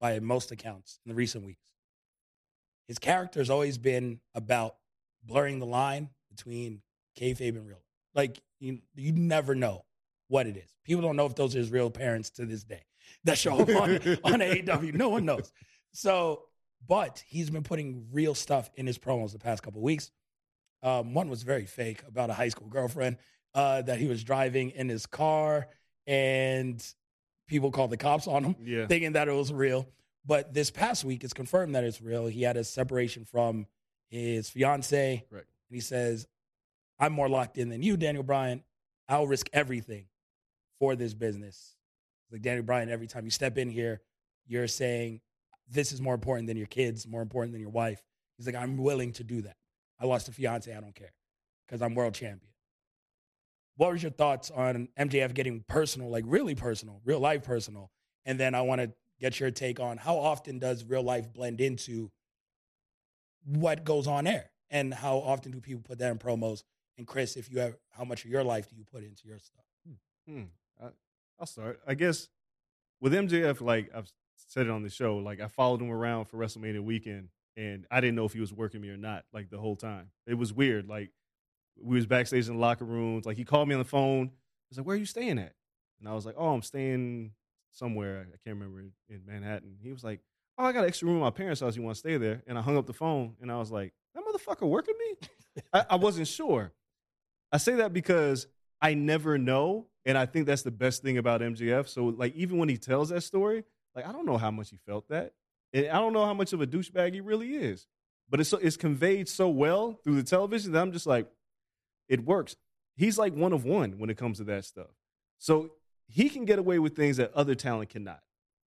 by most accounts in the recent weeks. His character has always been about blurring the line between kayfabe and real. Like you, you never know what it is. People don't know if those are his real parents to this day that show up on, on AEW. No one knows. So, but he's been putting real stuff in his promos the past couple of weeks. Um, one was very fake about a high school girlfriend uh, that he was driving in his car, and people called the cops on him Yeah. thinking that it was real. But this past week, it's confirmed that it's real. He had a separation from his fiance. Correct. And he says, I'm more locked in than you, Daniel Bryan. I'll risk everything for this business. Like Danny Bryan, every time you step in here, you're saying, This is more important than your kids, more important than your wife. He's like, I'm willing to do that. I lost a fiance. I don't care because I'm world champion. What was your thoughts on MJF getting personal, like really personal, real life personal? And then I want to get your take on how often does real life blend into what goes on air, and how often do people put that in promos? And Chris, if you have, how much of your life do you put into your stuff? Hmm. I, I'll start. I guess with MJF, like I've said it on the show, like I followed him around for WrestleMania weekend, and I didn't know if he was working me or not. Like the whole time, it was weird. Like we was backstage in the locker rooms. Like he called me on the phone. He's like, "Where are you staying at?" And I was like, "Oh, I'm staying somewhere. I can't remember in Manhattan." He was like, "Oh, I got an extra room at my parents' house. You want to stay there?" And I hung up the phone, and I was like, "That motherfucker working me?" I, I wasn't sure. I say that because I never know, and I think that's the best thing about MJF. So, like, even when he tells that story, like, I don't know how much he felt that, and I don't know how much of a douchebag he really is. But it's it's conveyed so well through the television that I'm just like, it works. He's like one of one when it comes to that stuff. So he can get away with things that other talent cannot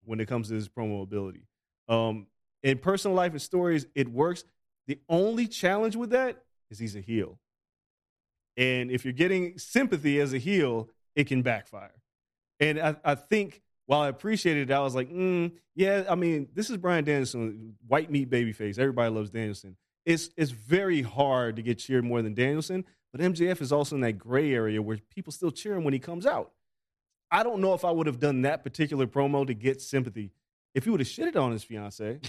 when it comes to his promo ability. Um, in personal life and stories, it works. The only challenge with that is he's a heel. And if you're getting sympathy as a heel, it can backfire. And I, I think while I appreciated it, I was like, mm, yeah, I mean, this is Bryan Danielson, white meat babyface. Everybody loves Danielson. It's, it's very hard to get cheered more than Danielson, but MJF is also in that gray area where people still cheer him when he comes out. I don't know if I would have done that particular promo to get sympathy. If he would have shitted on his fiance,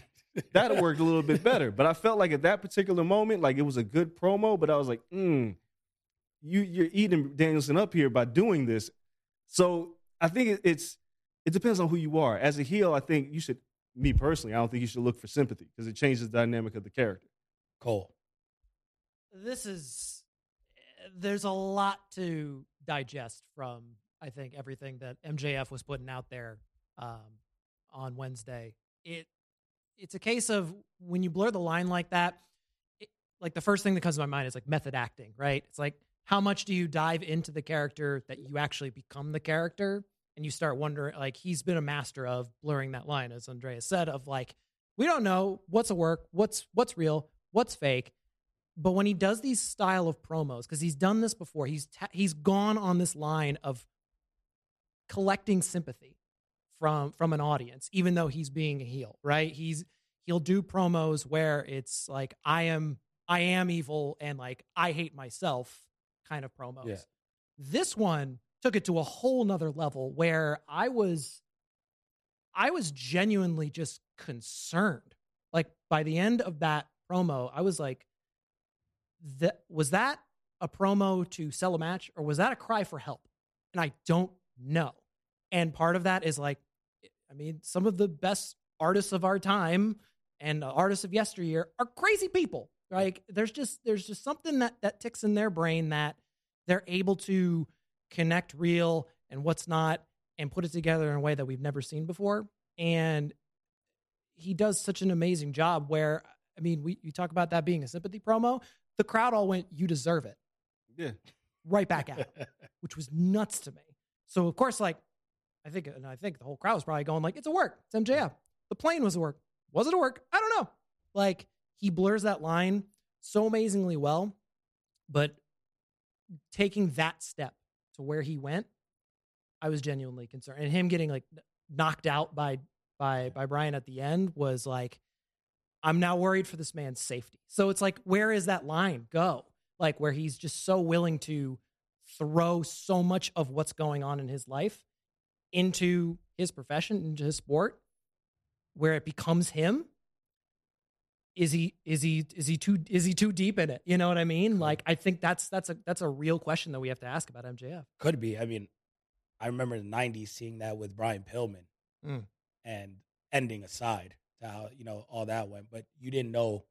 that'd have worked a little bit better. But I felt like at that particular moment, like it was a good promo, but I was like, mm, you you're eating Danielson up here by doing this. So I think it's it depends on who you are. As a heel, I think you should. Me personally, I don't think you should look for sympathy because it changes the dynamic of the character. Coale. this is there's a lot to digest from I think everything that MJF was putting out there um, on Wednesday. It it's a case of when you blur the line like that. It, like the first thing that comes to my mind is like method acting, right? It's like how much do you dive into the character that you actually become the character, and you start wondering. Like he's been a master of blurring that line, as Andreas said, of like we don't know what's a work, what's what's real, what's fake. But when he does these style of promos, because he's done this before, he's ta- he's gone on this line of collecting sympathy from from an audience, even though he's being a heel, right? He's he'll do promos where it's like I am I am evil and like I hate myself kind of promos. Yeah. This one took it to a whole nother level where I was I was genuinely just concerned Like by the end of that promo, I was like, that was that a promo to sell a match or was that a cry for help? And I don't know. And part of that is like, I mean, some of the best artists of our time and artists of yesteryear are crazy people. Like there's just there's just something that that ticks in their brain that they're able to connect real and what's not and put it together in a way that we've never seen before. And he does such an amazing job where I mean, we you talk about that being a sympathy promo, the crowd all went, "You deserve it." Yeah. Right back at him, which was nuts to me. So of course, like I think, and I think the whole crowd was probably going like, "It's a work. It's MJF." The plane was a work. Was it a work? I don't know. Like he blurs that line so amazingly well, but taking that step to where he went, I was genuinely concerned. And him getting like knocked out by by by Bryan at the end was like, I'm now worried for this man's safety. So it's like, where is that line go? Like where he's just so willing to throw so much of what's going on in his life into his profession, into his sport, where it becomes him. Is he is he is he too is he too deep in it? You know what I mean? Like I think that's that's a that's a real question that we have to ask about MJF. Could be. I mean, I remember in the '90s seeing that with Brian Pillman, Mm. and ending aside to how you know all that went, but you didn't know.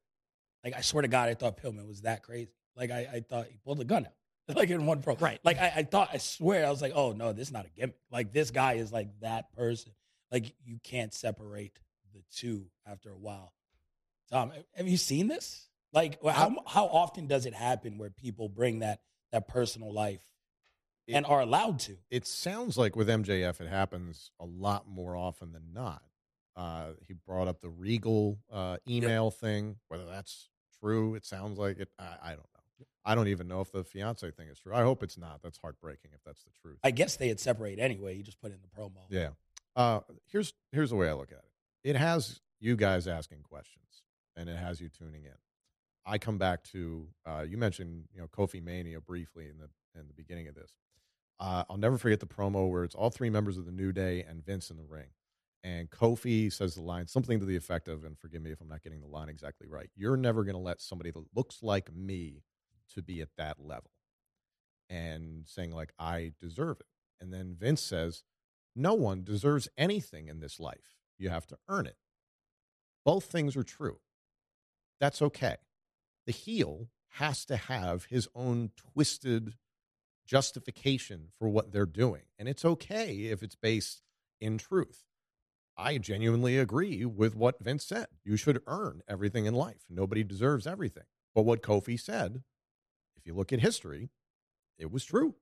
Like I swear to God, I thought Pillman was that crazy. Like I, I thought he pulled a gun out, like in one pro. Right. Like I, I thought, I swear, I was like, oh no, this is not a gimmick. Like this guy is like that person. Like you can't separate the two after a while. Tom, have you seen this? Like how how often does it happen where people bring that that personal life and are allowed to? it sounds like with MJF, it happens a lot more often than not. Uh, he brought up the Regal uh, email thing. Whether that's true, it sounds like it. I, I don't know. I don't even know if the fiance thing is true. I hope it's not. That's heartbreaking if that's the truth. I guess they had separate anyway. You just put in the promo. Yeah. Uh, here's here's the way I look at it. It has you guys asking questions, and it has you tuning in. I come back to uh, you mentioned you know KofiMania briefly in the in the beginning of this. Uh, I'll never forget the promo where it's all three members of the New Day and Vince in the ring, and Kofi says the line something to the effect of, and forgive me if I'm not getting the line exactly right. You're never going to let somebody that looks like me to be at that level, and saying like I deserve it. And then Vince says, no one deserves anything in this life. You have to earn it. Both things are true. That's okay. The heel has to have his own twisted justification for what they're doing. And it's okay if it's based in truth. I genuinely agree with what Vince said. You should earn everything in life. Nobody deserves everything. But what Kofi said, if you look at history, it was true.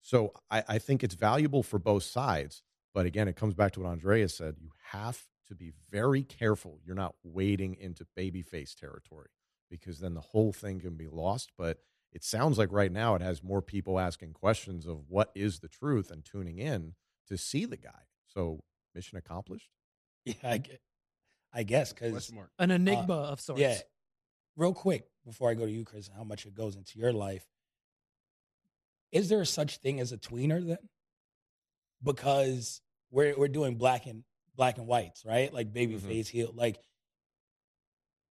So I, I think it's valuable for both sides. But again, it comes back to what Andreas said. You have to be very careful. You're not wading into babyface territory because then the whole thing can be lost. But it sounds like right now it has more people asking questions of what is the truth and tuning in to see the guy. So mission accomplished. Yeah, I, I guess because An uh, enigma of sorts. yeah. Real quick before I go to you, Chris, how much it goes into your life. Is there such thing as a tweener then? Because we're we're doing black and black and whites, right? Like baby Mhm. face heel. Like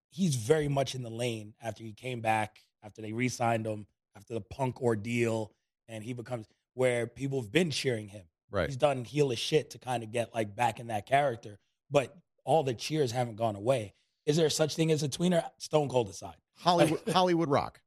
he's very much in the lane after he came back, after they re-signed him, after the punk ordeal, and he becomes where people have been cheering him. Right. He's done heel heelish shit to kind of get like back in that character, but all the cheers haven't gone away. Is there such thing as a tweener? Stone cold aside. Hollywood, Hollywood Rock.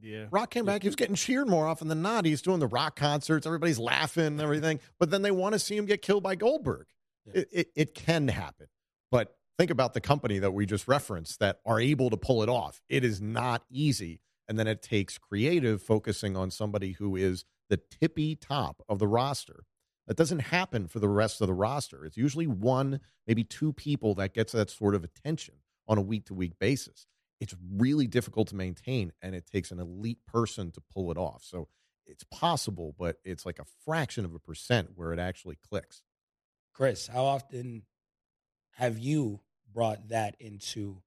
Yeah. Rock came back. He was getting cheered more often than not. He's doing the rock concerts. Everybody's laughing and everything. But then they want to see him get killed by Goldberg. Yeah. It, it, it can happen. But think about the company that we just referenced that are able to pull it off. It is not easy. And then it takes creative focusing on somebody who is the tippy top of the roster. That doesn't happen for the rest of the roster. It's usually one, maybe two people that gets that sort of attention on a week to week basis it's really difficult to maintain and it takes an elite person to pull it off. So it's possible, but it's like a fraction of a percent where it actually clicks. Chris, how often have you brought that into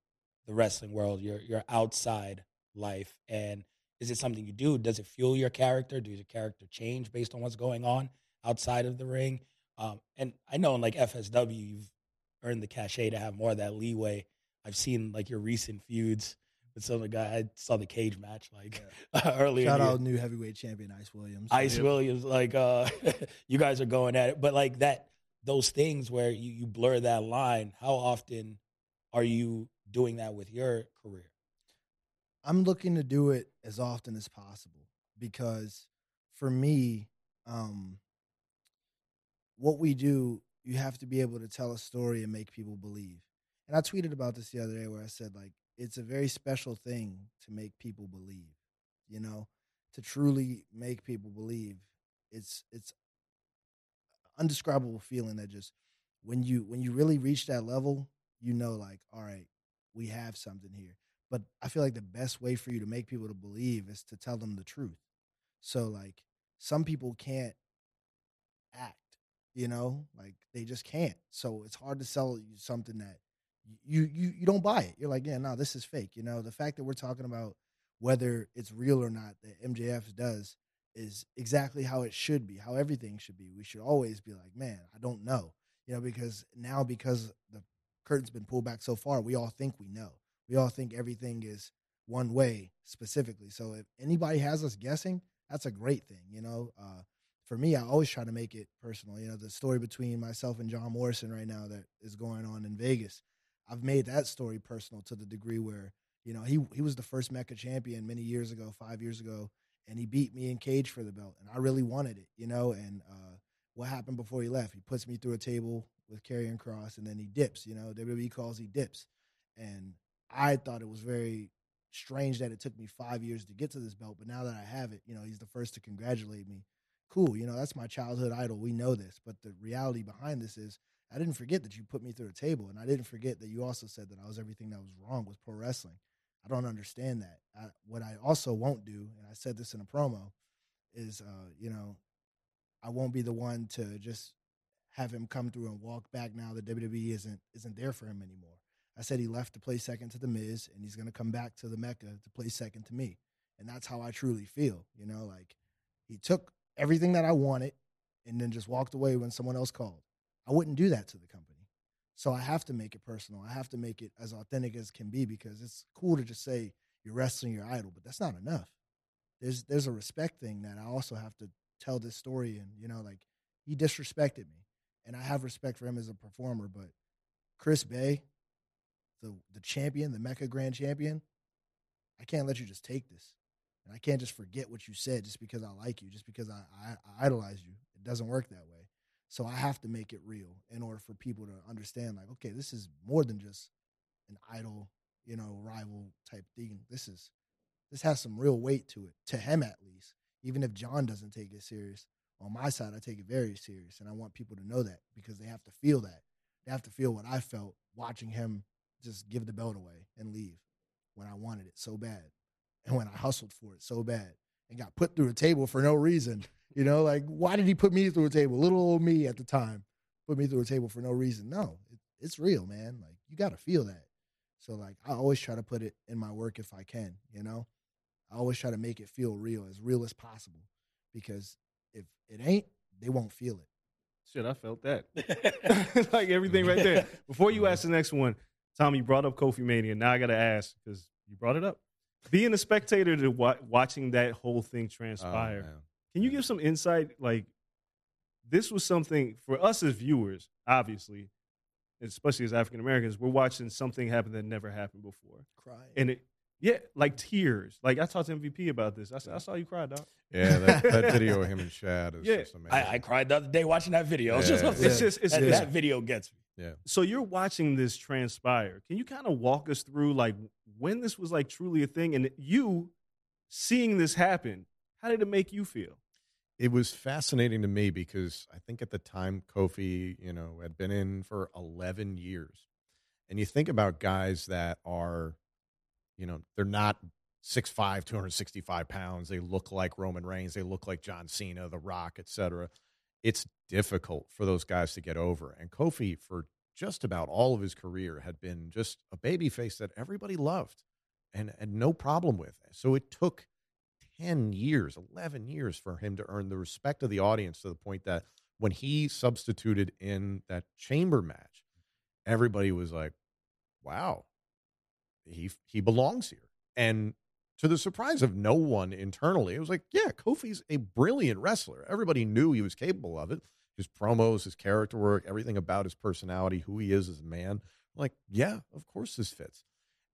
the wrestling world, your your outside life? And is it something you do? Does it fuel your character? Does your character change based on what's going on outside of the ring? Um, and I know in like FSW, you've earned the cachet to have more of that leeway. I've seen like your recent feuds with some of the guy. I saw the cage match like earlier. Shout out new heavyweight champion Ice Williams. Ice Yep. Williams, like uh you guys are going at it. But like that those things where you, you blur that line, how often are you doing that with your career? I'm looking to do it as often as possible because for me, um, what we do, you have to be able to tell a story and make people believe. And I tweeted about this the other day where I said, like, it's a very special thing to make people believe, you know, to truly make people believe. It's it's undescribable feeling that just when you when you really reach that level, you know, like, all right, we have something here. But I feel like the best way for you to make people to believe is to tell them the truth. So like some people can't act, you know, like they just can't. So it's hard to sell you something that you you you don't buy it. You're like, yeah, no, this is fake. You know, the fact that we're talking about whether it's real or not that MJF does is exactly how it should be, how everything should be. We should always be like, man, I don't know. You know, because now because the curtain's been pulled back so far, we all think we know. We all think everything is one way specifically. So if anybody has us guessing, that's a great thing. You know, uh, for me, I always try to make it personal. You know, the story between myself and John Morrison right now that is going on in Vegas, I've made that story personal to the degree where you know he he was the first Mecca champion many years ago, five years ago, and he beat me in cage for the belt, and I really wanted it. You know, and uh, what happened before he left? He puts me through a table with Karrion Cross, and then he dips. You know, WWE calls he dips, and I thought it was very strange that it took me five years to get to this belt, but now that I have it, you know, he's the first to congratulate me. Cool, you know, that's my childhood idol. We know this, but the reality behind this is I didn't forget that you put me through a table, and I didn't forget that you also said that I was everything that was wrong with pro wrestling. I don't understand that. I, what I also won't do, and I said this in a promo, is uh, you know, I won't be the one to just have him come through and walk back now that WWE isn't isn't there for him anymore. I said he left to play second to the Miz, and he's gonna come back to the Mecca to play second to me, and that's how I truly feel. You know, like he took everything that I wanted, and then just walked away when someone else called. I wouldn't do that to the company. So I have to make it personal. I have to make it as authentic as can be because it's cool to just say you're wrestling your idol, but that's not enough. There's there's a respect thing that I also have to tell this story and you know like he disrespected me and I have respect for him as a performer, but Chris Bey, the the champion, the Mecca Grand Champion, I can't let you just take this. And I can't just forget what you said just because I like you, just because I, I, I idolize you. It doesn't work that way. So I have to make it real in order for people to understand, like, okay, this is more than just an idol, you know, rival type thing. This is this has some real weight to it, to him at least. Even if John doesn't take it serious, on my side, I take it very serious, and I want people to know that because they have to feel that. They have to feel what I felt watching him just give the belt away and leave when I wanted it so bad, and when I hustled for it so bad, and got put through a table for no reason. You know, like why did he put me through a table? Little old me at the time put me through a table for no reason. No, it, it's real, man. Like you got to feel that. So like I always try to put it in my work if I can. You know, I always try to make it feel real, as real as possible, because if it ain't, they won't feel it. Shit, I felt that. like everything right there. Before you ask the next one, Tommy, you brought up KofiMania. Now I got to ask because you brought it up. Being a spectator to wa- watching that whole thing Oh, transpire, man. Can you give some insight? Like, this was something for us as viewers, obviously, especially as African Americans, we're watching something happen that never happened before. Crying. And it, yeah, like tears. Like, I talked to MVP about this. I said, I saw you cry, dog. Yeah, that, that video of him and Shad is Yeah. just amazing. I, I cried the other day watching that video. It's just, Yeah. It's just, it's, that, it's that video gets me. yeah. so you're watching this transpire can you kind of walk us through like when this was like truly a thing and you seeing this happen how did it make you feel it was fascinating to me because I think at the time Kofi, you know, had been in for 11 years. And you think about guys that are, you know, they're not 6'5, 265 pounds. They look like Roman Reigns. They look like John Cena, The Rock, et cetera. It's difficult for those guys to get over. And Kofi, for just about all of his career, had been just a baby face that everybody loved and had no problem with. So it took 10 years, 11 years for him to earn the respect of the audience to the point that when he substituted in that chamber match, everybody was like, "Wow, he he belongs here." And to the surprise of no one internally, it was like, "Yeah, Kofi's a brilliant wrestler. Everybody knew he was capable of it. His promos, his character work, everything about his personality, who he is as a man. Like, yeah, of course this fits."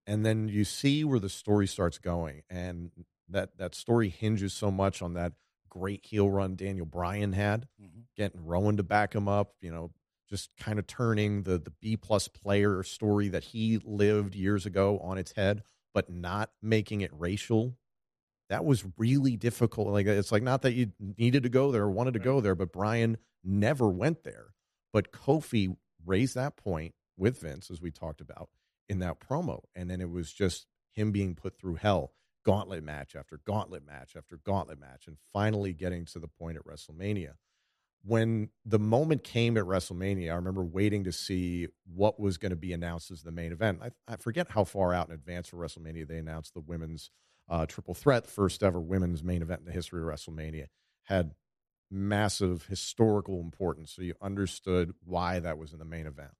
And then you see where the story starts going, and that that story hinges so much on that great heel run Daniel Bryan had, Mhm. getting Rowan to back him up, you know, just kind of turning the the B plus player story that he lived years ago on its head, but not making it racial. That was really difficult. Like it's like not that you needed to go there or wanted to go there, but Bryan never went there. But Kofi raised that point with Vince, as we talked about in that promo, and then it was just him being put through hell gauntlet match after gauntlet match after gauntlet match, and finally getting to the point at WrestleMania. When the moment came at WrestleMania, I remember waiting to see what was going to be announced as the main event. I, I forget how far out in advance for WrestleMania they announced the women's uh, triple threat, first ever women's main event in the history of WrestleMania. Had massive historical importance, so you understood why that was in the main event.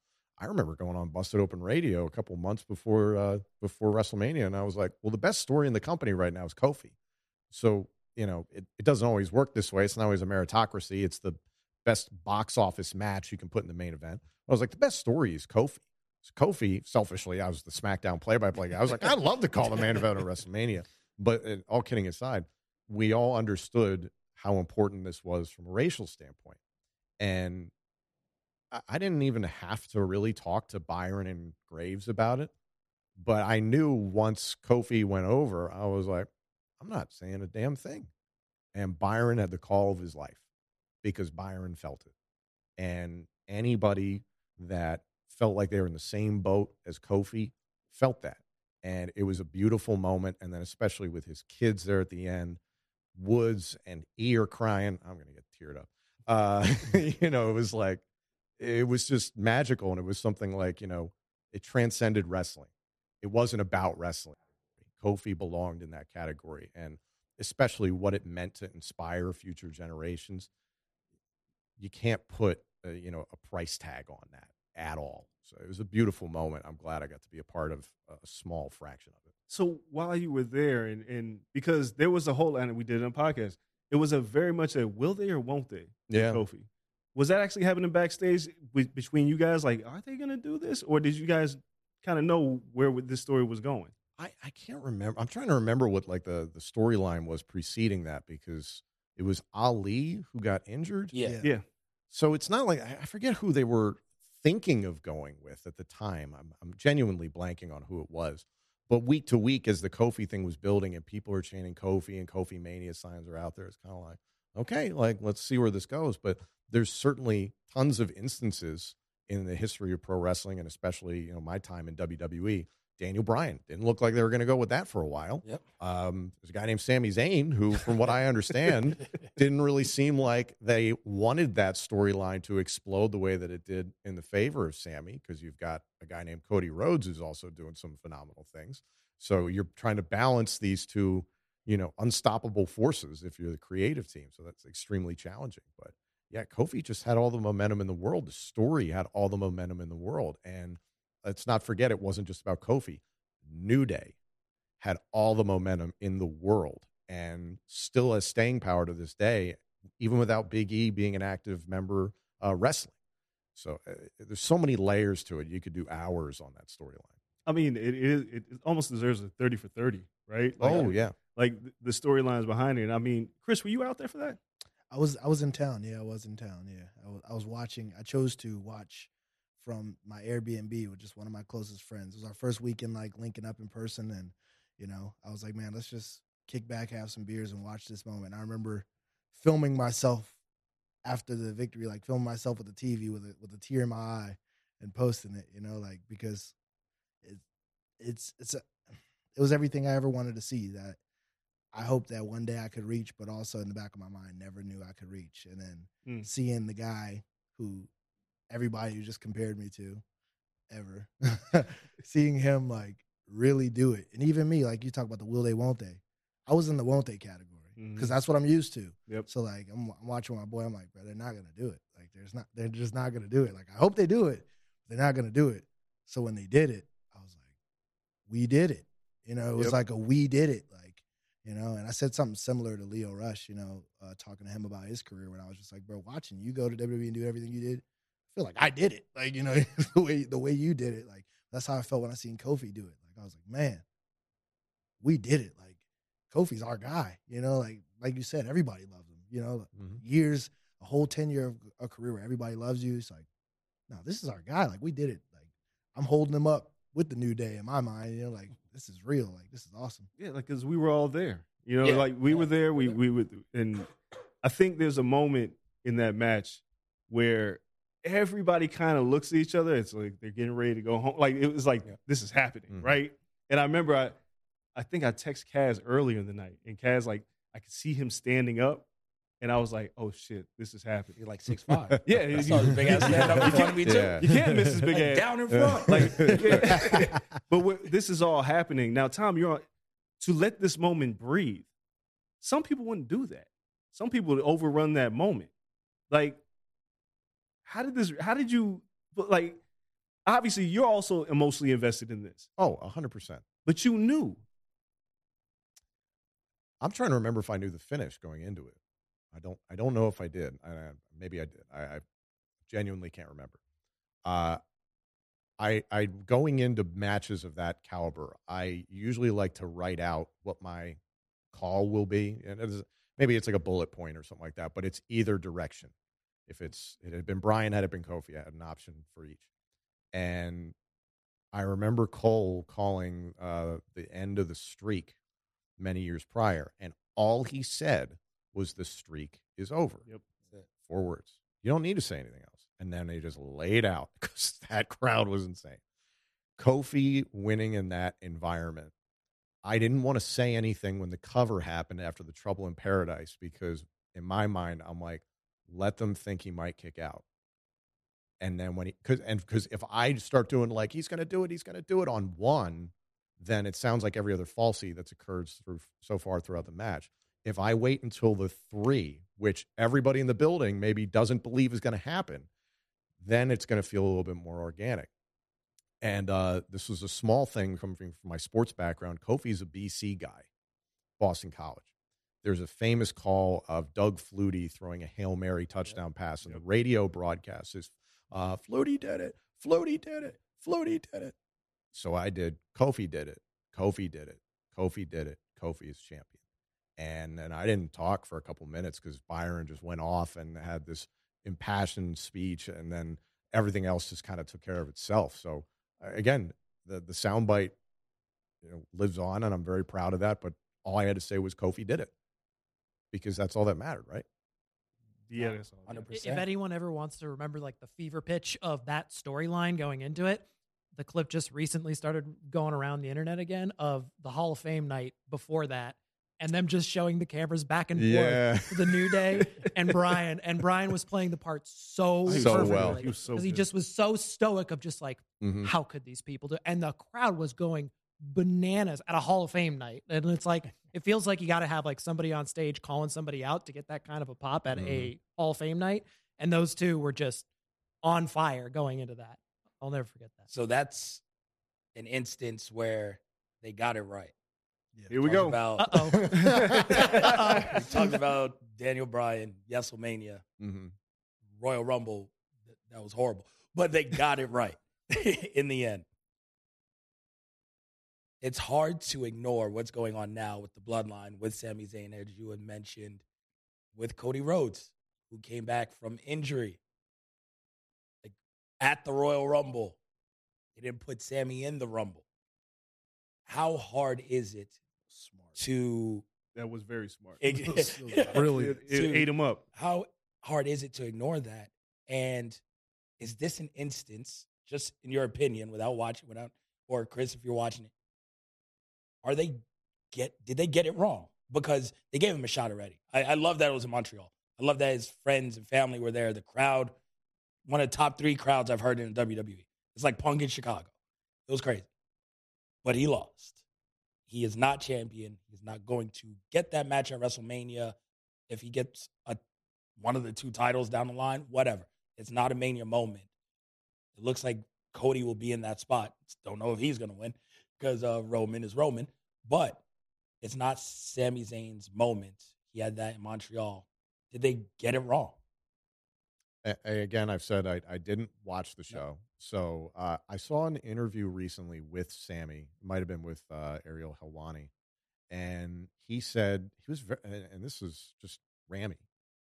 I remember going on Busted Open Radio a couple months before uh, before WrestleMania, and I was like, "Well, the best story in the company right now is Kofi." So you know, it, it doesn't always work this way. It's not always a meritocracy. It's the best box office match you can put in the main event. I was like, the best story is Kofi. So Kofi, selfishly, I was the SmackDown play-by-play guy. I was like, I'd love to call the main event of WrestleMania. But uh, all kidding aside, we all understood how important this was from a racial standpoint, and I- didn't even have to really talk to Byron and Graves about it. But I knew once Kofi went over, I was like, I'm not saying a damn thing. And Byron had the call of his life because Byron felt it. And anybody that felt like they were in the same boat as Kofi felt that. And it was a beautiful moment. And then, especially with his kids there at the end, Woods and E are crying. I'm going to get teared up. Uh, you know, it was like, it was just magical. And it was something like, you know, it transcended wrestling. It wasn't about wrestling. Kofi belonged in that category. And especially what it meant to inspire future generations. You can't put, uh, you know, a price tag on that at all. So it was a beautiful moment. I'm glad I got to be a part of a small fraction of it. So while you were there, and and because there was a whole, and we did it on podcast, it was a very much a will they or won't they? Yeah. Kofi. Was that actually happening backstage with, between you guys? Like, are they going to do this, or did you guys kind of know where this story was going? I, I can't remember. I'm trying to remember what like the, the storyline was preceding that because it was Ali who got injured. Yeah. Yeah. So it's not like I I forget who they were thinking of going with at the time. I'm, I'm genuinely blanking on who it was. But week to week, as the Kofi thing was building and people are chanting Kofi and KofiMania signs are out there, it's kind of like, okay, like let's see where this goes. But there's certainly tons of instances in the history of pro wrestling and especially you know my time in WWE. Daniel Bryan didn't look like they were going to go with that for a while. Yep. Um, there's a guy named Sami Zayn who, from what I understand, didn't really seem like they wanted that storyline to explode the way that it did in the favor of Sami, because you've got a guy named Cody Rhodes who's also doing some phenomenal things. So you're trying to balance these two, you know, unstoppable forces if you're the creative team. So that's extremely challenging. But yeah, Kofi just had all the momentum in the world. The story had all the momentum in the world. And let's not forget, it wasn't just about Kofi. New Day had all the momentum in the world and still has staying power to this day, even without Big E being an active member uh, wrestling. So uh, there's so many layers to it. You could do hours on that storyline. I mean, it is. It, it almost deserves a thirty for thirty, right? Like, oh yeah, like the storylines behind it. I mean, Chris, were you out there for that? I was I was in town. Yeah, I was in town. Yeah, I was, I was watching. I chose to watch from my Airbnb with just one of my closest friends. It was our first weekend like linking up in person, and you know, I was like, man, let's just kick back, have some beers, and watch this moment. I remember filming myself after the victory, like filming myself with the TV with a with a tear in my eye and posting it. You know, like because it it's it's a it was everything I ever wanted to see that I hoped that one day I could reach, but also in the back of my mind, never knew I could reach. And then Mm. seeing the guy who everybody who just compared me to ever, seeing him like really do it. And even me, like you talk about the will they, won't they? I was in the won't they category because Mhm. that's what I'm used to. Yep. So like I'm, I'm watching my boy, I'm like, bro, they're not gonna do it. Like there's not, they're just not gonna do it. Like I hope they do it. they're not gonna do it. So when they did it, I was like, we did it. You know, it was Yep. like a we did it. Like, you know, and I said something similar to Lio Rush, you know, uh, talking to him about his career when I was just like, bro, watching you go to WWE and do everything you did, I feel like I did it. Like, you know, the way the way you did it. Like, that's how I felt when I seen Kofi do it. Like, I was like, man, we did it. Like, Kofi's our guy. You know, like like you said, everybody loves him. You know, Mhm. years, a whole tenure of a career where everybody loves you. It's like, no, this is our guy. Like, we did it. Like, I'm holding him up with the new day in my mind. You know, like this is real. Like, this is awesome. Yeah, like because we were all there. You know, Yeah. like we were there. We we would, and I think there's a moment in that match where everybody kind of looks at each other. It's like they're getting ready to go home. Like it was like Yeah. this is happening, Mhm. right? And I remember I, I think I text Kaz earlier in the night, and Kaz like I could see him standing up, and I was like, oh shit, this is happening. You're like six five. Yeah, his big ass stand up in front of me too. Yeah. You can't miss his big ass. Down in front. Like, yeah. but what, this is all happening now. Tom, you're on to let this moment breathe. Some people wouldn't do that. Some people would overrun that moment. Like, how did this? How did you? But like, obviously, you're also emotionally invested in this, Oh, 100%. but you knew. I'm trying to remember if I knew the finish going into it. I don't. I don't know if I did. I, maybe I did. I, I genuinely can't remember. Uh, I, I going into matches of that caliber, I usually like to write out what my call will be, and it is, maybe it's like a bullet point or something like that. But it's either direction. If it's it had been Bryan, had it been Kofi, I had an option for each. And I remember Cole calling uh, the end of the streak many years prior, and all he said was the streak is over. Yep. Four words. You don't need to say anything else. And then they just laid out because that crowd was insane. Kofi winning in that environment. I didn't want to say anything when the cover happened after the Trouble in Paradise because in my mind, I'm like, let them think he might kick out. And then when he, cause, and because if I start doing like, he's going to do it, he's going to do it on one, then it sounds like every other falsy that's occurred through so far throughout the match. If I wait until the three, which everybody in the building maybe doesn't believe is going to happen, then it's going to feel a little bit more organic. And uh, this was a small thing coming from my sports background. Kofi's a BC guy, Boston College. There's a famous call of Doug Flutie throwing a Hail Mary touchdown pass, and the radio broadcast is uh, Flutie did it, Flutie did it, Flutie did it. So I did, Kofi did it, Kofi did it, Kofi did it, Kofi is champion. And then I didn't talk for a couple minutes because Byron just went off and had this impassioned speech, and then everything else just kind of took care of itself. So uh, again, the the soundbite you know, lives on, and I'm very proud of that. But all I had to say was Kofi did it because that's all that mattered, right? Yeah, that's all. Hundred If anyone ever wants to remember like the fever pitch of that storyline going into it, the clip just recently started going around the internet again of the Hall of Fame night before that, and them just showing the cameras back and forth to the New Day and Bryan, and Bryan was playing the part so So well. He was so because he just was so stoic of just like Mhm. how could these people do and the crowd was going bananas at a hall of fame night and it's like it feels like you got to have like somebody on stage calling somebody out to get that kind of a pop at a hall of fame night and those two were just on fire going into that i'll never forget that So that's an instance where they got it right. Here we go. About, uh-oh we talked about Daniel Bryan, Yeselmania, Mhm. Royal Rumble. That was horrible, but they got it right in the end. It's hard to ignore what's going on now with the bloodline, with Sami Zayn, as you had mentioned, with Cody Rhodes, who came back from injury. Like at the Royal Rumble, they didn't put Sami in the Rumble. How hard is it to that was very smart. It- Brilliant. It, it ate him up. how hard is it to ignore that? And is this an instance, just in your opinion, without watching, without or Chris, if you're watching it, are they get did they get it wrong? Because they gave him a shot already. I, I love that it was in Montreal. I love that his friends and family were there. The crowd, one of the top three crowds I've heard in the WWE. It's like Punk in Chicago. It was crazy. But he lost. He is not champion. He's not going to get that match at WrestleMania. If he gets a one of the two titles down the line, whatever. It's not a mania moment. It looks like Cody will be in that spot. Don't know if he's going to win because uh, Roman is Roman, but it's not Sami Zayn's moment. He had that in Montreal. Did they get it wrong? A- again, I've said I, I didn't watch the show. So uh, I saw an interview recently with Sami. It might have been with uh, Ariel Helwani. And he said, he was, very, and, this was just Rami.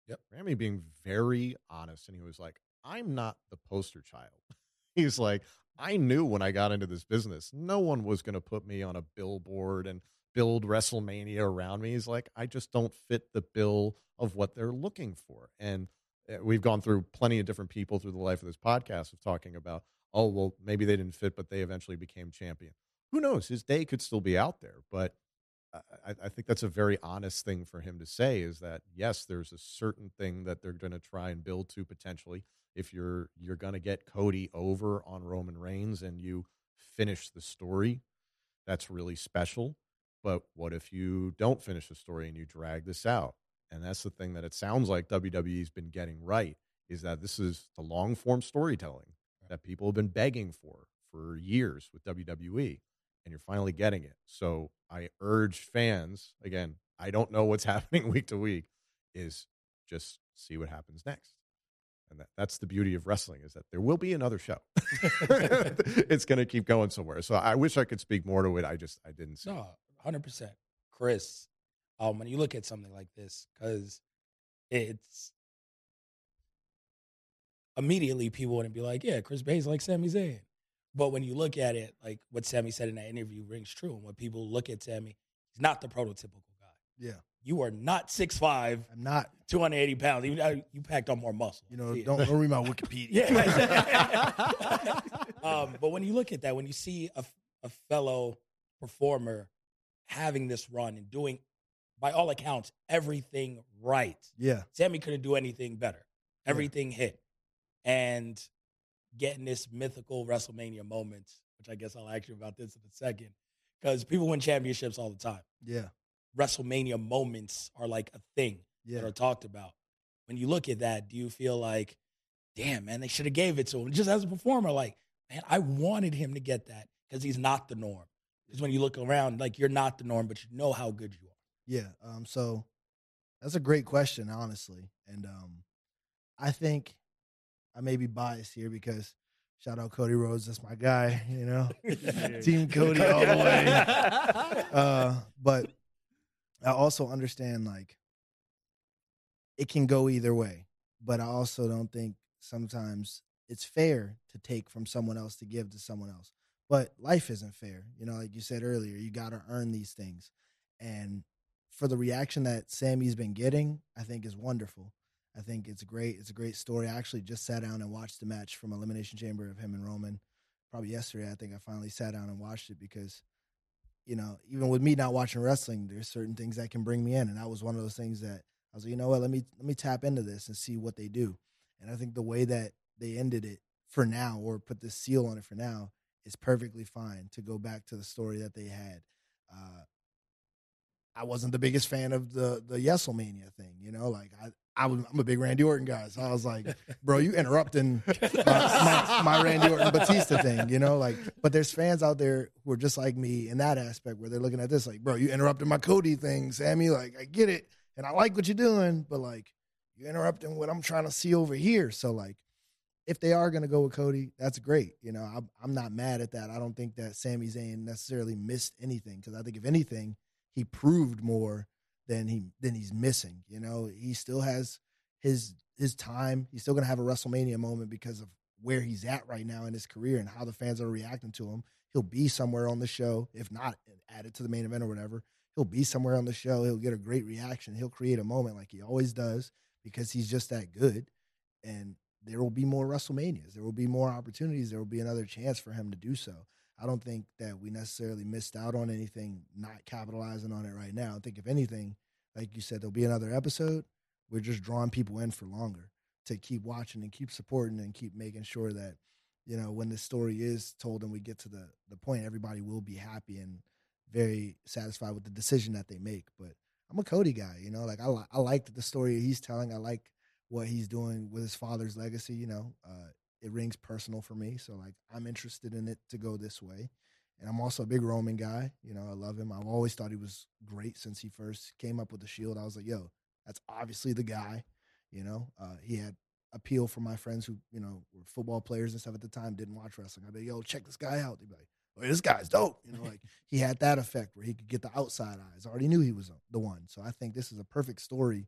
Yep. Rami being very honest. And he was like, I'm not the poster child. He's like, I knew when I got into this business, no one was going to put me on a billboard and build WrestleMania around me. He's like, I just don't fit the bill of what they're looking for. And Eh, we've gone through plenty of different people through the life of this podcast of talking about, oh, well, maybe they didn't fit, but they eventually became champion. Who knows? His day could still be out there, but I, I think that's a very honest thing for him to say is that yes, there's a certain thing that they're going to try and build to potentially. If you're you're going to get Cody over on Roman Reigns and you finish the story, that's really special. But what if you don't finish the story and you drag this out? And that's the thing that it sounds like WWE's been getting right is that this is the long form storytelling that people have been begging for for years with WWE and you're finally getting it. So I urge fans, again, I don't know what's happening week to week, is just see what happens next. And that, that's the beauty of wrestling is that there will be another show. it's going to keep going somewhere. So I wish I could speak more to it. I just I didn't see. No, hundred percent, Chris. Um, when you look at something like this, because it's immediately people wouldn't be like, "Yeah, Chris Bey's like Sami Zayn," but when you look at it, like what Sami said in that interview rings true. And when people look at Sami, he's not the prototypical guy. Yeah, You are not 6'5", I'm not. 280 pounds. You, you packed on more muscle. You know, don't, don't read my Wikipedia. Yeah. um, but when you look at that, when you see a, a fellow performer having this run and doing, by all accounts, everything right, yeah, Sami couldn't do anything better. Everything hit. And getting this mythical WrestleMania moment, which I guess I'll ask you about this in a second, because people win championships all the time. yeah, WrestleMania moments are like a thing that are talked about. When you look at that, do you feel like, damn, man, they should have gave it to him? Just as a performer, like, man, I wanted him to get that because he's not the norm. Because when you look around, like you're not the norm, but you know how good you are. Yeah. Um, so that's a great question, honestly. And um, I think I may be biased here because shout out Cody Rhodes, that's my guy, you know. Team Cody all the way. Uh, but I also understand like it can go either way. But I also don't think sometimes it's fair to take from someone else to give to someone else. But life isn't fair. You know, like you said earlier, you got to earn these things. And for the reaction that Sami's been getting, I think is wonderful. I think it's great. It's a great story. I actually just sat down and watched the match from Elimination Chamber of him and Roman. Probably yesterday, I think I finally sat down and watched it because, you know, even with me not watching wrestling, there's certain things that can bring me in, and that was one of those things that I was like, you know what, let me let me tap into this and see what they do. And I think the way that they ended it for now, or put this seal on it for now, is perfectly fine to go back to the story that they had. Uh, I wasn't the biggest fan of the the Yeselmania thing, you know. Like I, I was, I'm a big Randy Orton guy, so I was like, bro, you interrupting my, my, my Randy Orton Batista thing, you know. Like, but there's fans out there who are just like me in that aspect, where they're looking at this like, bro, you interrupting my Cody thing, Sami. Like, I get it, and I like what you're doing, but like, you're interrupting what I'm trying to see over here. So like, if they are going to go with Cody, that's great. You know, I'm, I'm not mad at that. I don't think that Sami Zayn necessarily missed anything because I think if anything, he proved more than he than he's missing. You know, he still has his his time. He's still to have a WrestleMania moment because of where he's at right now in his career and how the fans are reacting to him. He'll be somewhere on the show, if not added to the main event or whatever. He'll be somewhere on the show. He'll get a great reaction. He'll create a moment like he always does because he's just that good. And there will be more WrestleManias. There will be more opportunities. There will be another chance for him to do so. I don't think that we necessarily missed out on anything, not capitalizing on it right now. I think if anything, like you said, there'll be another episode. We're just drawing people in for longer to keep watching and keep supporting and keep making sure that, you know, when the story is told and we get to the the point, everybody will be happy and very satisfied with the decision that they make. But I'm a Cody guy, you know, like I I like the story he's telling. I like what he's doing with his father's legacy. You know, uh, it rings personal for me. So like I'm interested in it to go this way. And I'm also a big Roman guy. You know, I love him. I've always thought he was great since he first came up with the Shield. I was like, yo, that's obviously the guy. You know, uh, he had appeal for my friends who, you know, were football players and stuff at the time, didn't watch wrestling. I'd be, like, yo, check this guy out. They'd be like, oh, this guy's dope. You know, like he had that effect where he could get the outside eyes. I already knew he was the one. So I think this is a perfect story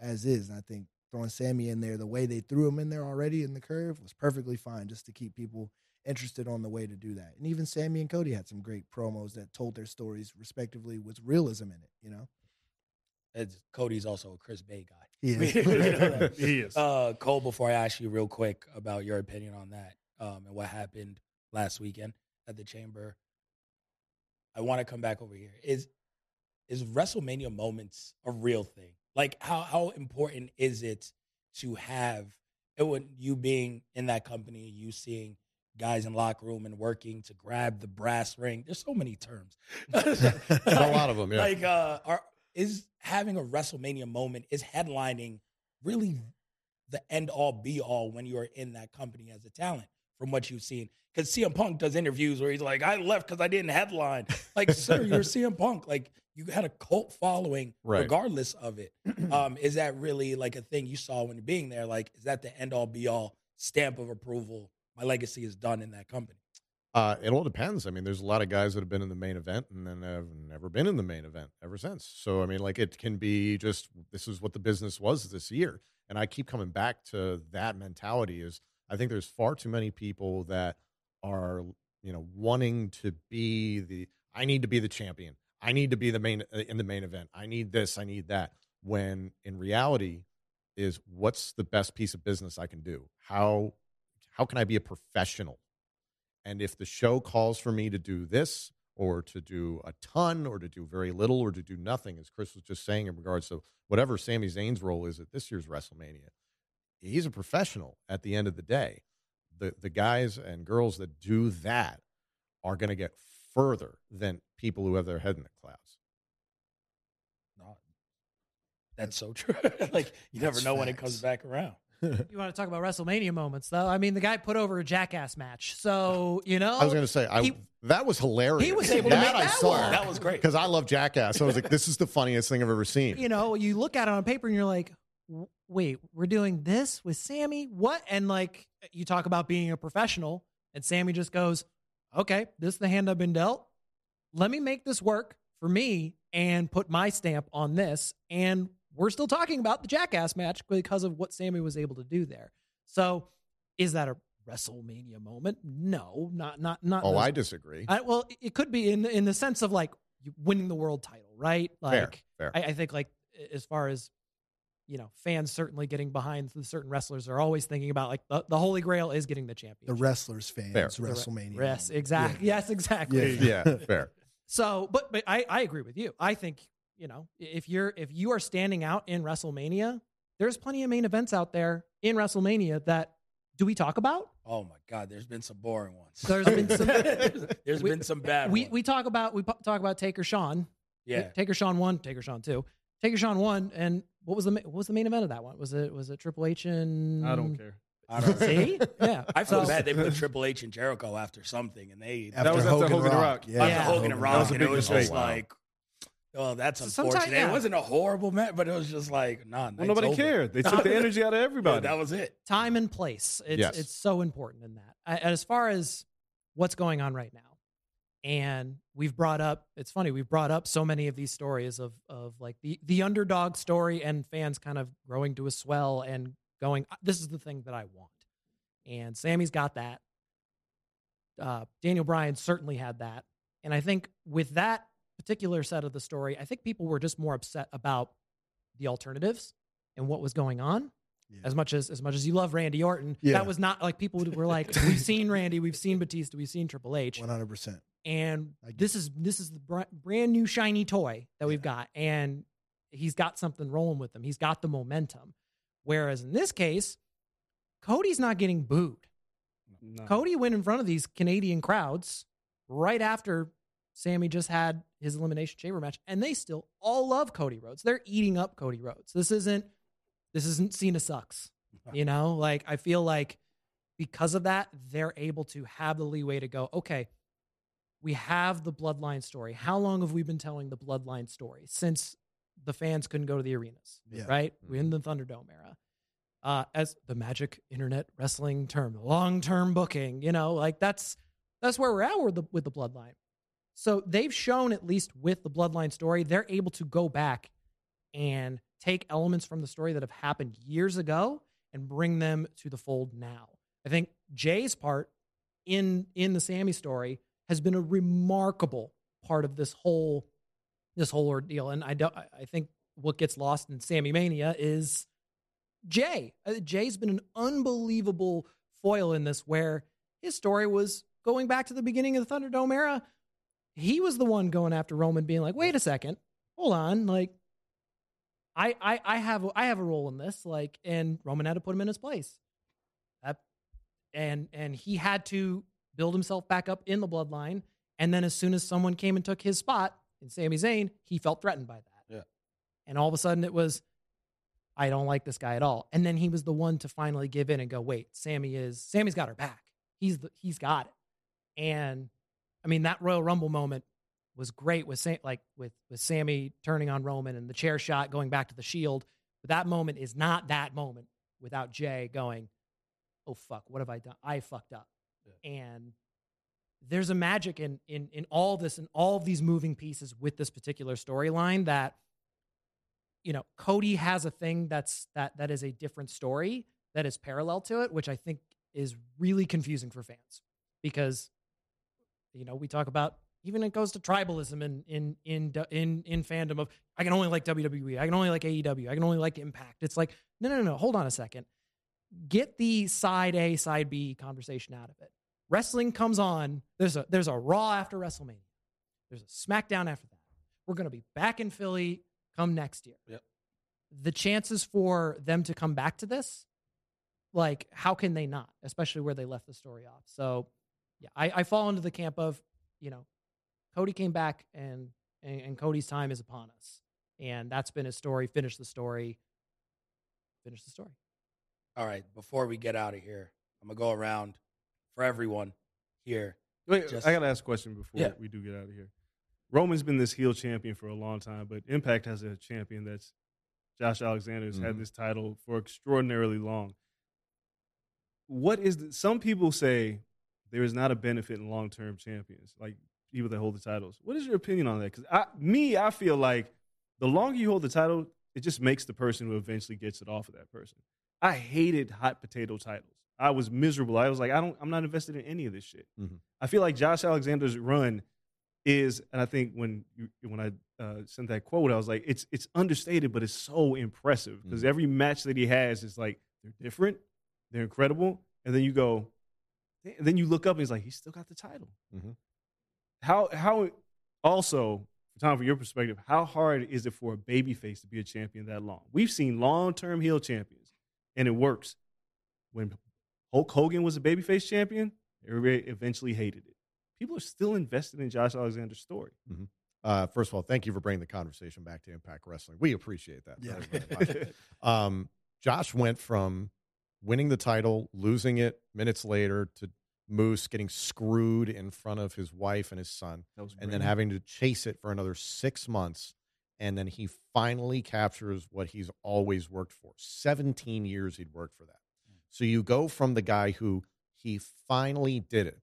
as is. And I think throwing Sami in there, the way they threw him in there already in the curve was perfectly fine just to keep people interested on the way to do that. And even Sami and Cody had some great promos that told their stories respectively with realism in it, you know? It's, Cody's also a Chris Bey guy. He is. we know that. he is. Uh, Cole, before I ask you real quick about your opinion on that um, and what happened last weekend at the Chamber, I want to come back over here. Is is WrestleMania moments a real thing? Like, how how important is it to have it when you being in that company, you seeing guys in locker room and working to grab the brass ring? There's so many terms. a lot of them. Yeah. Like, uh, are is having a WrestleMania moment is headlining really the end all be all when you are in that company as a talent from what you've seen? Because CM Punk does interviews where he's like, "I left because I didn't headline." Like, sir, you're CM Punk. Like, you had a cult following, Right. regardless of it. Um, is that really like a thing you saw when you're being there? Like, is that the end all be all stamp of approval? My legacy is done in that company. Uh, it all depends. I mean, there's a lot of guys that have been in the main event and then have never been in the main event ever since. So, I mean, like it can be just this is what the business was this year. And I keep coming back to that mentality is I think there's far too many people that are, you know, wanting to be the I need to be the champion. I need to be the main uh, in the main event. I need this, I need that. When in reality is what's the best piece of business I can do? How how can I be a professional? And if the show calls for me to do this or to do a ton or to do very little or to do nothing, as Chris was just saying in regards to whatever Sami Zayn's role is at this year's WrestleMania, he's a professional at the end of the day. The, the guys and girls that do that are going to get further than people who have their head in the clouds. No, that's so true. like, you never That's know when it comes back around. You want to talk about WrestleMania moments, though? I mean, the guy put over a jackass match, so you know. I was going to say, I, he- that was hilarious. he was able to that make I that saw. work. That was great. Because I love Jackass. I was like, this is the funniest thing I've ever seen. you know, you look at it on paper and you're like, "W- wait, we're doing this with Sami? What? And like, you talk about being a professional, and Sami just goes, okay, this is the hand I've been dealt. Let me make this work for me and put my stamp on this. And we're still talking about the Jackass match because of what Sami was able to do there. So, is that a WrestleMania moment? No, not not not. oh, those- I disagree. I, well, it could be in the, in the sense of like winning the world title, right? Like, fair, fair. I, I think like as far as you know, fans certainly getting behind the certain wrestlers are always thinking about like the, the holy grail is getting the champion. the wrestlers fans, Fair. The re- WrestleMania. Yes, exactly. Yeah. Yes, exactly. Yeah. yeah, fair. So, but but I I agree with you. I think you know if you're if you are standing out in WrestleMania, there's plenty of main events out there in WrestleMania that do we talk about? Oh my God, there's been some boring ones. There's been some- there's, there's We- been some bad We ones. we talk about we talk about Taker Shawn. yeah. Taker Shawn one, Taker Shawn two, Taker Shawn one, and what was the ma- what was the main event of that one? Was it was it Triple H and I don't care. I don't. See, yeah, I feel So- bad they put Triple H and Jericho after something, and they After was after Hogan, Hogan and Rock. Rock. Yeah, after Yeah. Hogan and That Rock, was a and it was mistake. just like, oh, that's So sometimes- unfortunate. yeah. It wasn't a horrible match, but it was just like, nah, Well, night's nobody over. cared. They took the energy out of Yeah, everybody. that was it. time and place. It's Yes. it's so important in that. I- As far as what's going on right now, and we've brought up. It's funny we've brought up so many of these stories of of like the the underdog story and fans kind of growing to a swell and going. This is the thing that I want, and Sami's got that. Uh, Daniel Bryan certainly had that, and I think with that particular set of the story, I think people were just more upset about the alternatives and what was going on Yeah. as much as as much as you love Randy Orton, Yeah. that was not like people were like, we've seen Randy, we've seen Batista, we've seen Triple H, One hundred percent. And this is this is the br- brand new shiny toy that we've got, and he's got something rolling with him. He's got the momentum. Whereas in this case, Cody's not getting booed. No. Cody went in front of these Canadian crowds right after Sami just had his elimination chamber match, and they still all love Cody Rhodes. They're eating up Cody Rhodes. This isn't this isn't Cena sucks. You know, like I feel like because of that, they're able to have the leeway to go, okay, we have the bloodline story. How long have we been telling the bloodline story? Since the fans couldn't go to the arenas, Yeah. right? We're in the Thunderdome era. Uh, as the magic internet wrestling term, long term booking, you know, like that's that's where we're at with the with the bloodline. So they've shown at least with the bloodline story, they're able to go back and take elements from the story that have happened years ago and bring them to the fold now. I think Jey's part in in the Sami story has been a remarkable part of this whole this whole ordeal. And I don't I think what gets lost in Sami Mania is Jey. Uh, Jey's been an unbelievable foil in this where his story was going back to the beginning of the Thunderdome era. He was the one going after Roman being like, "Wait a second. Hold on. Like I I I have I have a role in this like and Roman had to put him in his place. That and and he had to build himself back up in the bloodline and then as soon as someone came and took his spot in Sami Zayn, he felt threatened by that. Yeah. And all of a sudden it was I don't like this guy at all. And then he was the one to finally give in and go, "Wait, Sami is Sami's got her back. He's the, he's got it." And I mean that Royal Rumble moment was great with Sam, like with with Sami turning on Roman and the chair shot going back to the Shield. But that moment is not that moment without Jey going, "Oh fuck, what have I done? I fucked up." And there's a magic in in in all this and all of these moving pieces with this particular storyline that you know Cody has a thing that's that that is a different story that is parallel to it, which I think is really confusing for fans because you know we talk about even it goes to tribalism in in in in in fandom of I can only like WWE, I can only like AEW, I can only like Impact. It's like no no no, hold on a second. Get the side A side B conversation out of it. Wrestling comes on. There's a there's a Raw after WrestleMania. There's a SmackDown after that. We're going to be back in Philly come next year. Yep. The chances for them to come back to this, like, how can they not? Especially where they left the story off. So, yeah, I, I fall into the camp of, you know, Cody came back and, and and Cody's time is upon us, and that's been his story. Finish the story. Finish the story. All right, before we get out of here, I'm gonna go around for everyone here. Wait, Just- I gotta ask a question before Yeah. we do get out of here. Roman's been this heel champion for a long time, but Impact has a champion that's Josh Alexander has had Mhm. this title for extraordinarily long. What is the, some people say there is not a benefit in long term champions, like people that hold the titles. What is your opinion on that? Because I, me, I feel like the longer you hold the title, it just makes the person who eventually gets it off of that person. I hated hot potato titles. I was miserable. I was like, I don't, I'm not invested in any of this shit. Mhm. I feel like Josh Alexander's run is, and I think when you, when I uh, sent that quote, I was like, it's it's understated, but it's so impressive because Mhm. every match that he has is like they're different, they're incredible, and then you go, and then you look up and he's like, he's still got the title. Mhm. How how also, Tom, from your perspective, how hard is it for a babyface to be a champion that long? We've seen long term heel champions, and it works. When Hulk Hogan was a babyface champion, everybody eventually hated it. People are still invested in Josh Alexander's story. Uh, first of all, thank you for bringing the conversation back to Impact Wrestling. We appreciate that. Yeah. very, very um, Josh went from winning the title, losing it minutes later, to Moose getting screwed in front of his wife and his son, and then having to chase it for another six months. And then he finally captures what he's always worked for. 17 years he'd worked for that. Mm. So you go from the guy who he finally did it.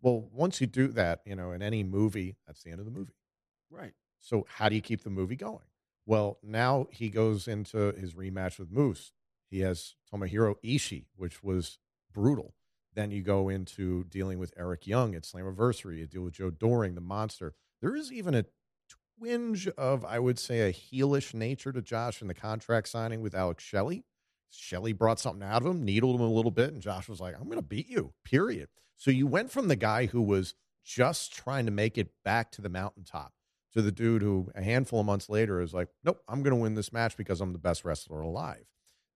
Well, once you do that, you know, in any movie, that's the end of the movie. right. So how do you keep the movie going? Well, now he goes into his rematch with Moose. He has Tomohiro Ishii, which was brutal. Then you go into dealing with Eric Young at Slammiversary. You deal with Joe Doering, the monster. There is even a twinge of, I would say, a heelish nature to Josh in the contract signing with Alex Shelley. Shelley brought something out of him, needled him a little bit, and Josh was like, I'm going to beat you, period. So you went from the guy who was just trying to make it back to the mountaintop to the dude who a handful of months later is like, nope, I'm going to win this match because I'm the best wrestler alive.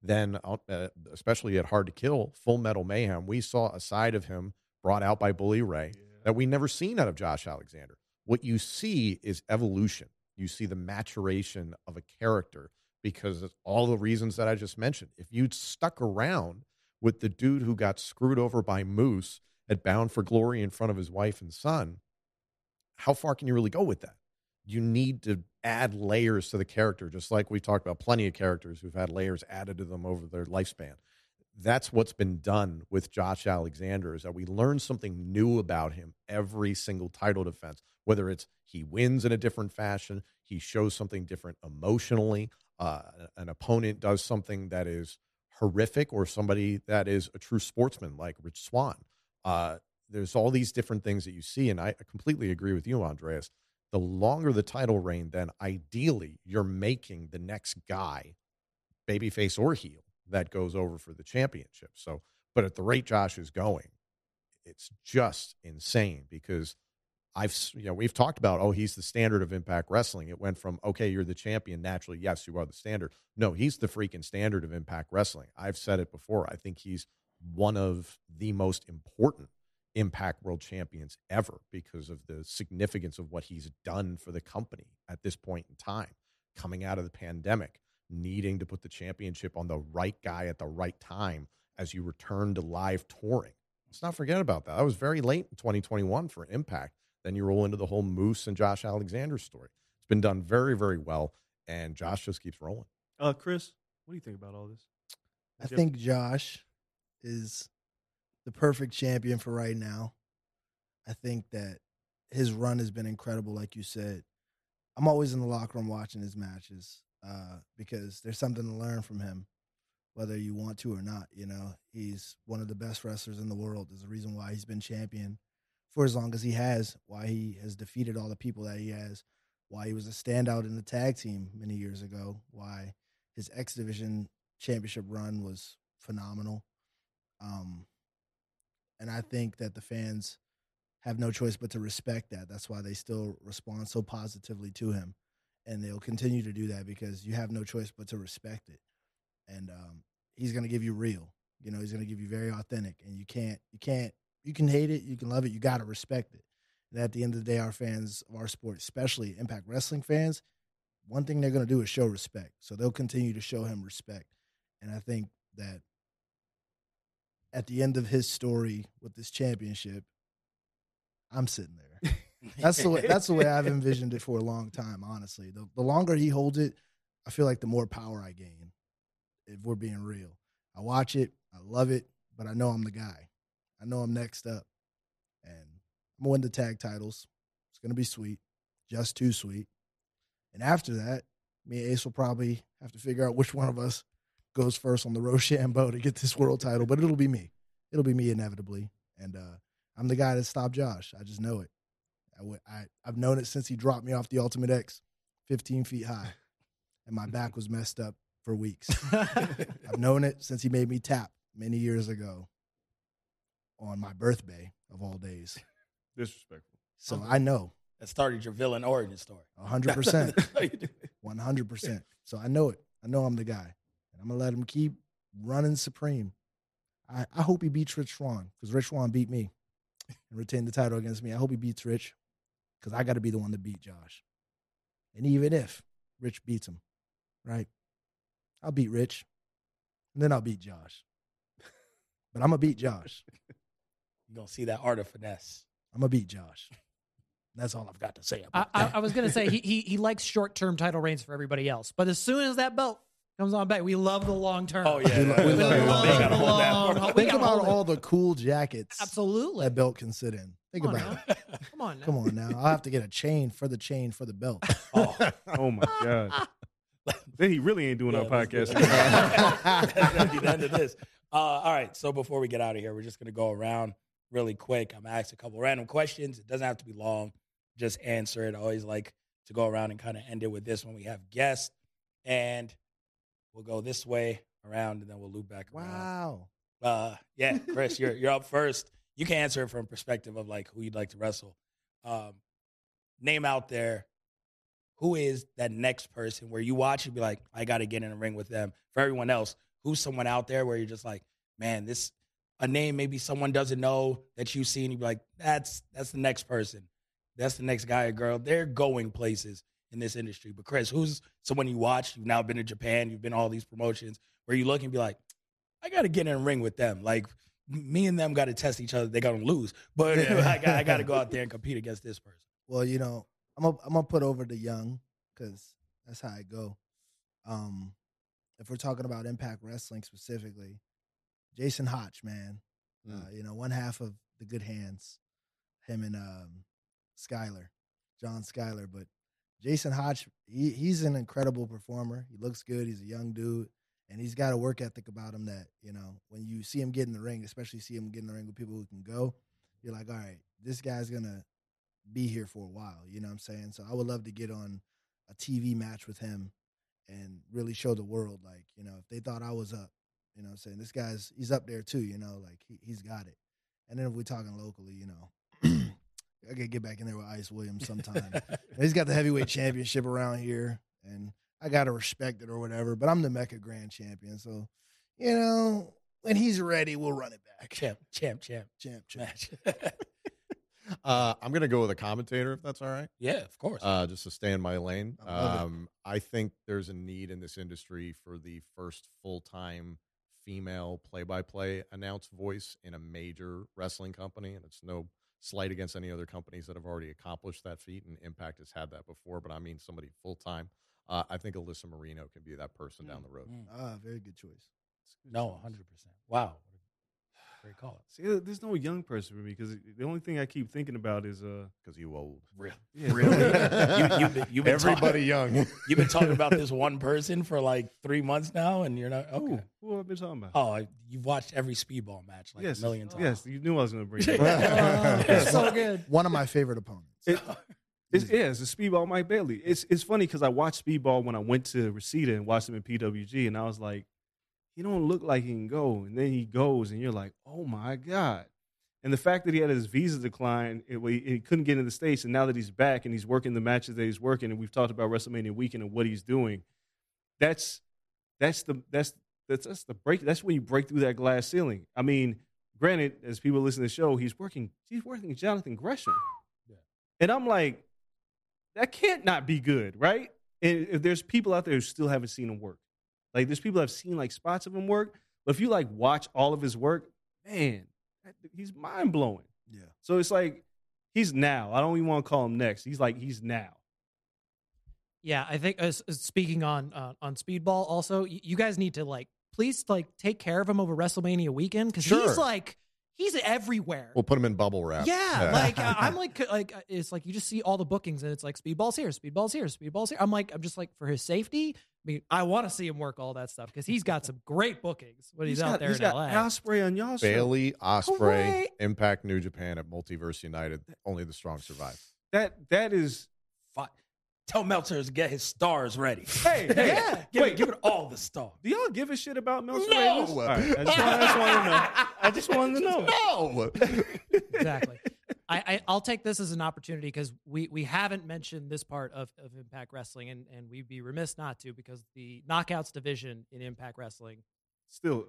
Then, uh, especially at Hard to Kill, Full Metal Mayhem, we saw a side of him brought out by Bully Ray that we never seen out of Josh Alexander. What you see is evolution. You see the maturation of a character because of all the reasons that I just mentioned. If you'd stuck around with the dude who got screwed over by Moose at Bound for Glory in front of his wife and son, how far can you really go with that? You need to add layers to the character, just like we talked about plenty of characters who've had layers added to them over their lifespan. That's what's been done with Josh Alexander is that we learn something new about him every single title defense, whether it's he wins in a different fashion, he shows something different emotionally, uh, an opponent does something that is horrific, or somebody that is a true sportsman like Rich Swann. Uh, there's all these different things that you see, and I completely agree with you, Andreas. The longer the title reign, then ideally you're making the next guy, babyface or heel, that goes over for the championship. So, but at the rate Josh is going, it's just insane because I've you know we've talked about oh he's the standard of Impact Wrestling. It went from okay you're the champion naturally yes you are the standard. No, he's the freaking standard of Impact Wrestling. I've said it before. I think he's one of the most important Impact World Champions ever because of the significance of what he's done for the company at this point in time, coming out of the pandemic, needing to put the championship on the right guy at the right time as you return to live touring. Let's not forget about that. That was very late in 2021 for Impact. Then you roll into the whole Moose and Josh Alexander story. It's been done very, very well, and Josh just keeps rolling. Uh, Chris, what do you think about all this? I think Josh is the perfect champion for right now. I think that his run has been incredible, like you said. I'm always in the locker room watching his matches uh, because there's something to learn from him, whether you want to or not. You know, he's one of the best wrestlers in the world. There's a reason why he's been champion for as long as he has, why he has defeated all the people that he has, why he was a standout in the tag team many years ago, why his X Division championship run was phenomenal. Um, and I think that the fans have no choice but to respect that. That's why they still respond so positively to him, and they'll continue to do that because you have no choice but to respect it. And um, he's going to give you real. You know, he's going to give you very authentic, and you can't, you can't, you can hate it, you can love it, you got to respect it. And at the end of the day, our fans of our sport, especially Impact Wrestling fans, one thing they're going to do is show respect. So they'll continue to show him respect. And I think that at the end of his story with this championship, I'm sitting there. That's the way. That's the way I've envisioned it for a long time. Honestly, the the longer he holds it, I feel like the more power I gain. If we're being real, I watch it, I love it, but I know I'm the guy. I know I'm next up, and I'm gonna win the tag titles. It's gonna be sweet, just too sweet. And after that, me and Ace will probably have to figure out which one of us goes first on the Rochambeau to get this world title, but it'll be me. It'll be me inevitably. And uh, I'm the guy that stopped Josh. I just know it. I, w- I, I've known it since he dropped me off the Ultimate X 15 feet high, and my back was messed up for weeks. I've known it since he made me tap many years ago on my birthday of all days. Disrespectful. So I know That started your villain origin story. 100%. That's how you do it. 100%. So I know it. I know I'm the guy. And I'm going to let him keep running supreme. I, I hope he beats Rich Swann because Rich Swann beat me and retained the title against me. I hope he beats Rich because I got to be the one to beat Josh. And even if Rich beats him, right? I'll beat Rich and then I'll beat Josh. But I'm going to beat Josh. You're going to see that art of finesse. I'm going to beat Josh. That's all I've got to say I, about I, that. I was gonna say he, he he likes short term title reigns for everybody else, but as soon as that belt comes on back, we love the long term. Oh, yeah. We lo- we They love gotta the hold long- for- Think about all the cool jackets Absolutely. that belt can sit in. Think Come about it. Come on, now. Come on now. I'll have to get a chain for the chain for the belt. Oh, Oh my god. then he really ain't doing Yeah, our let's do podcast. it. That's gonna be the end of this. Uh, all right. So before we get out of here, we're just gonna go around really quick. I'm gonna ask a couple random questions. It doesn't have to be long. Just answer it. I always like to go around and kind of end it with this when we have guests. And we'll go this way around and then we'll loop back around. wow. Uh, yeah, Chris, you're you're up first. You can answer it from perspective of like who you'd like to wrestle. Um, name out there who is that next person where you watch and be like, I got to get in a ring with them. For everyone else, who's someone out there where you're just like, man, this a name maybe someone doesn't know that you see, and you be like, that's that's the next person, that's the next guy or girl. They're going places in this industry. But Chris, who's someone you watch? You've now been to Japan, you've been to all these promotions where you look and be like, I got to get in a ring with them. Like me and them got to test each other. They're gonna lose, but I got I got to go out there and compete against this person. Well, you know, I'm gonna I'm gonna put over the young because that's how I go. Um, if we're talking about Impact Wrestling specifically, Jason Hotch, man, Mm. uh, you know, one half of the Good Hands, him and um, Skyler, John Skyler. But Jason Hotch, he, he's an incredible performer. He looks good. He's a young dude, and he's got a work ethic about him that you know when you see him get in the ring, especially see him get in the ring with people who can go, you're like, all right, this guy's gonna be here for a while. You know what I'm saying? So I would love to get on a TV match with him and really show the world, like, you know, if they thought I was up, you know what I'm saying? This guy's, he's up there too, you know, like he, he's got it. And then if we're talking locally, you know, I could get back in there with Ice Williams sometime. he's got the heavyweight championship around here and I got to respect it or whatever, but I'm the Mecca Grand Champion. So, you know, when he's ready, we'll run it back. Champ, champ, champ Champ, champ. match. Uh, I'm gonna go with a commentator if that's all right. yeah, of course. Uh, just to stay in my lane. I love it. Um, I think there's a need in this industry for the first full time female play by play announced voice in a major wrestling company. And it's no slight against any other companies that have already accomplished that feat. And Impact has had that before, but I mean somebody full time. Uh, I think Alyssa Marino can be that person down the road. Mm. Ah, very good choice. no, hundred percent. Wow, great call. See, uh, there's no young person for me because the only thing I keep thinking about is uh, Because you old. Real, yeah. really. you, you've been, you've been Everybody talking, young. You've been talking about this one person for like three months now, and you're not okay. Who? Who have I been talking about? Oh, you've watched every speedball match like yes, a million times. Yes, you knew I was going to bring it. Oh, up. it's so good. One of my favorite opponents. It- It's, yeah, it's a Speedball Mike Bailey. It's it's funny because I watched Speedball when I went to Reseda and watched him in PWG, and I was like, he don't look like he can go, and then he goes, and you're like, oh my god. And the fact that he had his visa declined, it, he, he couldn't get in the states, and now that he's back and he's working the matches that he's working, and we've talked about WrestleMania weekend and what he's doing, that's that's the that's that's, that's the break. That's when you break through that glass ceiling. I mean, granted, as people listen to the show, he's working he's working Jonathan Gresham, and I'm like, that can't not be good, right? And if there's people out there who still haven't seen him work, like there's people I've seen like spots of him work, but if you like watch all of his work, man, that- he's mind blowing. Yeah. So it's like he's now. I don't even want to call him next. He's like he's now. Yeah, I think as, as speaking on uh, on Speedball, also you guys need to like please like take care of him over WrestleMania weekend because Sure. he's like he's everywhere. We'll put him in bubble wrap. yeah, like uh, I'm like like uh, it's like you just see all the bookings and it's like Speedball's here, Speedball's here, Speedball's here. I'm like I'm just like for his safety. I mean, I want to see him work all that stuff because he's got some great bookings when he's, out got, there he's in got LA. Ospreay on y'all. Bailey, Ospreay, Hooray. Impact New Japan at Multiverse United. Only the strong survive. That that is. Fi- Tell Meltzer to get his stars ready. Hey, hey, Yeah. Give, wait. it, give it all the stars. Do y'all give a shit about Meltzer? No. Ravens? All right, I just, want, I just wanted to know. I just wanted to know. No. exactly. I, I I'll take this as an opportunity because we we haven't mentioned this part of, of Impact Wrestling and and we'd be remiss not to because the knockouts division in Impact Wrestling Still,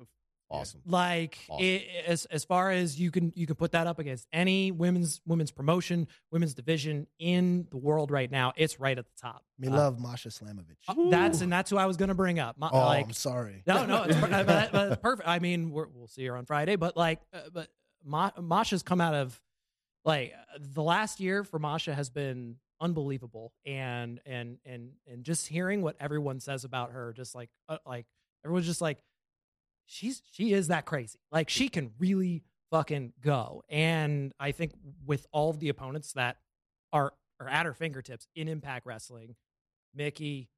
awesome. like Awesome. it, as as far as you can you can put that up against any women's women's promotion women's division in the world right now it's right at the top Me Uh, love Masha Slamovich. uh, that's and that's who I was going to bring up My- oh, like I'm sorry. no no it's, but, but it's perfect I mean we're, we'll see her on Friday but like uh, but Ma- Masha's come out of like the last year for Masha has been unbelievable and and and and just hearing what everyone says about her just like uh, like everyone's just like she's she is that crazy. Like she can really fucking go. And I think with all of the opponents that are are at her fingertips in Impact Wrestling Mickie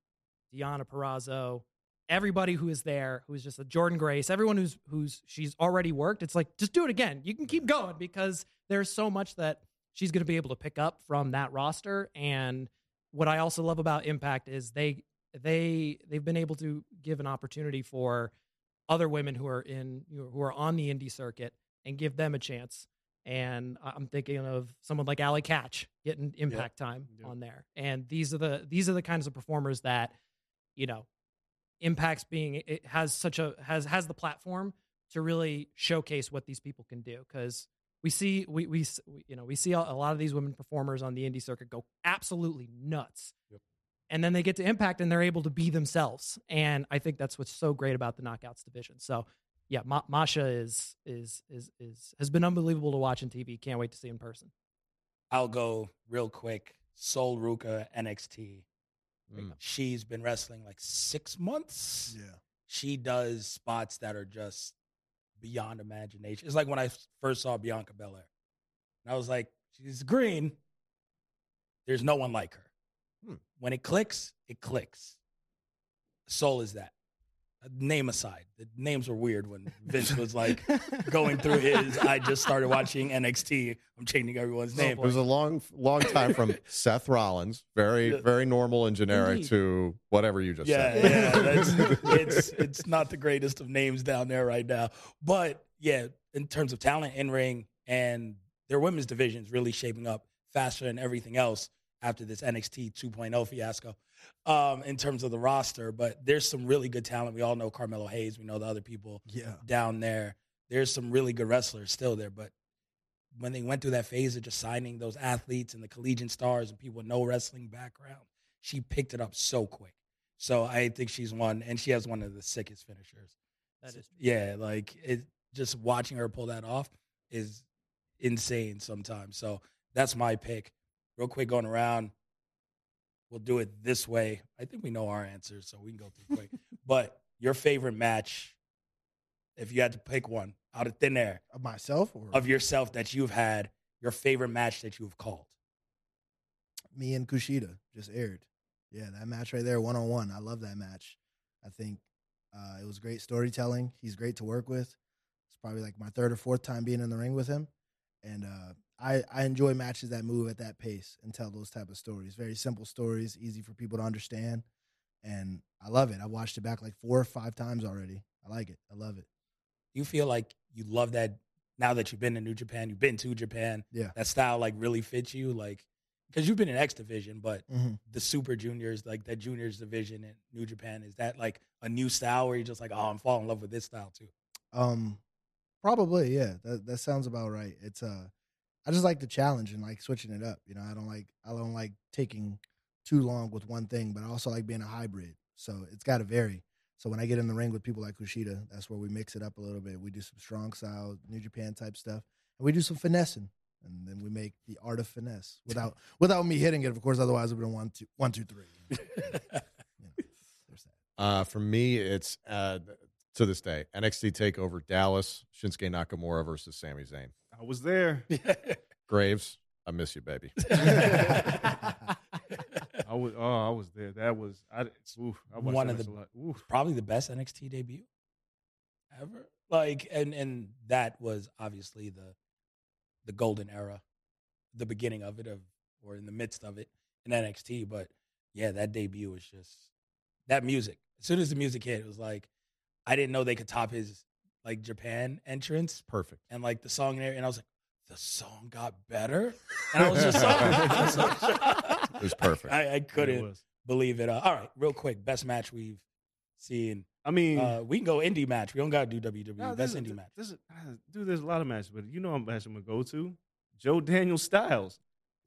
Deonna Purrazzo everybody who is there who's just a Jordynne Grace everyone who's who's she's already worked it's like just do it again. You can keep going because there's so much that she's going to be able to pick up from that roster. And what I also love about Impact is they they they've been able to give an opportunity for other women who are in who are on the indie circuit and give them a chance and I'm thinking of someone like Allie Katch getting impact time Yep. on there and these are the these are the kinds of performers that you know impacts being it has such a has has the platform to really showcase what these people can do because we see we, we you know we see a, a lot of these women performers on the indie circuit go absolutely nuts Yep. And then they get to impact and they're able to be themselves and i think that's what's so great about the knockouts division so yeah, Ma- Masha is is is is has been unbelievable to watch on TV. Can't wait to see in person. I'll go real quick. Sol Ruca NXT. Mm. She's been wrestling like six months. Yeah. She does spots that are just beyond imagination. It's like when I first saw Bianca Belair. And I was like, she's green. There's no one like her. Hmm. When it clicks, it clicks. Sol is that. Uh, Name aside, the names were weird when Vince was like going through his. I just started watching NXT. I'm changing everyone's name. It was a long, long time from Seth Rollins, very, very normal and generic, Indeed. to whatever you just yeah, said. yeah. That's, it's it's not the greatest of names down there right now, but yeah, in terms of talent in ring and their women's divisions really shaping up faster than everything else after this NXT 2.0 fiasco. Um, in terms of the roster, but there's some really good talent. We all know Carmelo Hayes. We know the other people Yeah. down there. There's some really good wrestlers still there, but when they went through that phase of just signing those athletes and the collegiate stars and people with no wrestling background, she picked it up so quick. So I think she's one, and she has one of the sickest finishers. That is yeah, like it. Just watching her pull that off is insane sometimes. So that's my pick. Real quick, going around. We'll do it this way. I think we know our answers, so we can go through quick. but your favorite match, if you had to pick one out of thin air Of myself or of yourself that you've had, your favorite match that you've called. me and Kushida just aired. Yeah, that match right there, one on one. I love that match. I think uh, it was great storytelling. He's great to work with. It's probably like my third or fourth time being in the ring with him, and uh, I I enjoy matches that move at that pace and tell those type of stories. Very simple stories, easy for people to understand, and I love it. I watched it back like four or five times already. I like it. I love it. you feel like you love that now that you've been in New Japan, you've been to Japan, Yeah. that style like really fits you? Like, because you've been in X Division, but Mm-hmm. the Super Juniors, like that Juniors division in New Japan, is that like a new style where you're just like, oh, I'm falling in love with this style too? Um, probably, yeah. That that sounds about right. It's uh, I just like the challenge and like switching it up. You know, I don't like I don't like taking too long with one thing, but I also like being a hybrid. So it's got to vary. So when I get in the ring with people like Kushida, that's where we mix it up a little bit. We do some strong style, New Japan type stuff, and we do some finessing, and then we make the art of finesse without without me hitting it, of course. Otherwise, it would have been one, two, one, two, three. You know? You know, there's that. Uh, for me, it's uh, to this day NXT Takeover Dallas Shinsuke Nakamura versus Sami Zayn. I was there. Graves, I miss you, baby. I was. Oh, I was there. That was. I. Oof, I One of the- Oof. Probably the best NXT debut ever. Like, and and that was obviously the the golden era, the beginning of it, of or in the midst of it in NXT. But yeah, that debut was just that music. As soon as the music hit, it was like I didn't know they could top his like Japan entrance Perfect. and like the song there, and I was like, the song got better, and I was just so, I was so. It was perfect. I, I couldn't was. believe it. Uh, all right, real quick, best match we've seen. I mean, Uh, we can go indie match. We don't got to do WWE. no, best this is- indie match. This is, uh, dude, there's a lot of matches, but you know, I'm match I'm gonna go to Joe Daniel Styles.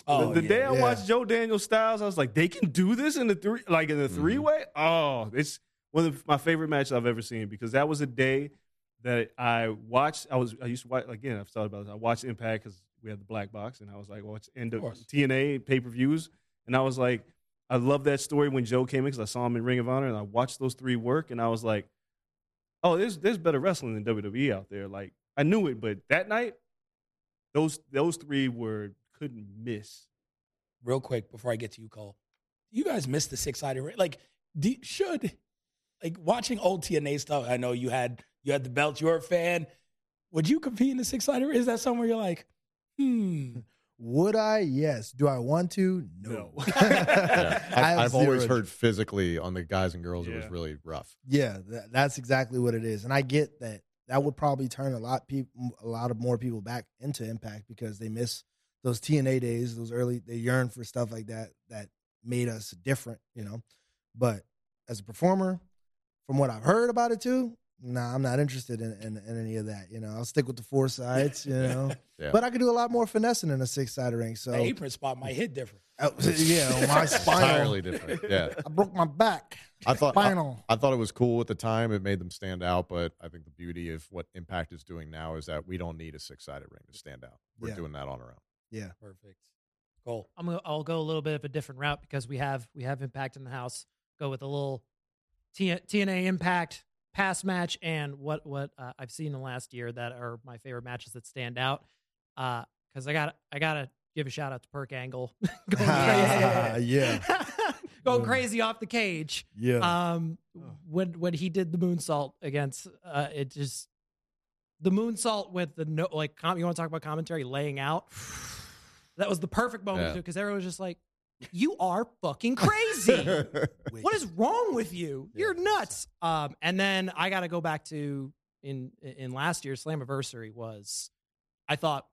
Oh, the the yeah. day I Yeah. watched Joe Daniel Styles, I was like, they can do this in the three, like in the Mm-hmm. three way. Oh, it's one of my favorite matches I've ever seen because that was a day that I watched. I was I used to watch again. I've thought about this. I watched Impact because we had the black box, and I was like, oh, watch end of. TNA pay per views, and I was like, I love that story when Joe came in because I saw him in Ring of Honor, and I watched those three work, and I was like, oh, there's there's better wrestling than WWE out there. Like I knew it, but that night, those those three were couldn't miss. real quick before I get to you, Coale. You guys missed the six sided ring. Like, do, should like watching old TNA stuff. I know you had you had the belt. You're a fan. Would you compete in the six sided ring? Is that somewhere you're like, hmm? Would I? Yes. Do I want to? No. No. Yeah. I have I've, I've always heard physically on the guys and girls, it was really rough. Yeah, that, that's exactly what it is, and I get that. That would probably turn a lot people, a lot of more people back into Impact because they miss those TNA days, those early. They yearn for stuff like that that made us different, you know. But as a performer, from what I've heard about it too, Nah, I'm not interested in, in, in any of that. You know, I'll stick with the four sides. You know, Yeah. but I could do a lot more finessing in a six sided ring. So The apron spot might hit different. Oh, yeah, my spinal. entirely different. Yeah, I broke my back. I thought I, Spinal. I thought it was cool at the time. It made them stand out, but I think the beauty of what Impact is doing now is that we don't need a six sided ring to stand out. We're Yeah. doing that on our own. yeah. Perfect. Cool. I'm gonna, I'll go a little bit of a different route because we have we have Impact in the house. Go with a little T, TNA Impact past match and what what uh, I've seen in the last year that are my favorite matches that stand out. Because I got I gotta give a shout out to Kurt Angle going crazy, Yeah. going Yeah. crazy off the cage. Yeah. Um, when when he did the moonsault against uh, it just the moonsault with the no like com- you want to talk about commentary laying out. That was the perfect moment Yeah. because everyone was just like, "You are fucking crazy. what is wrong with you? You're nuts." Um, and then I got to go back to in in last year's Slammiversary was, I thought,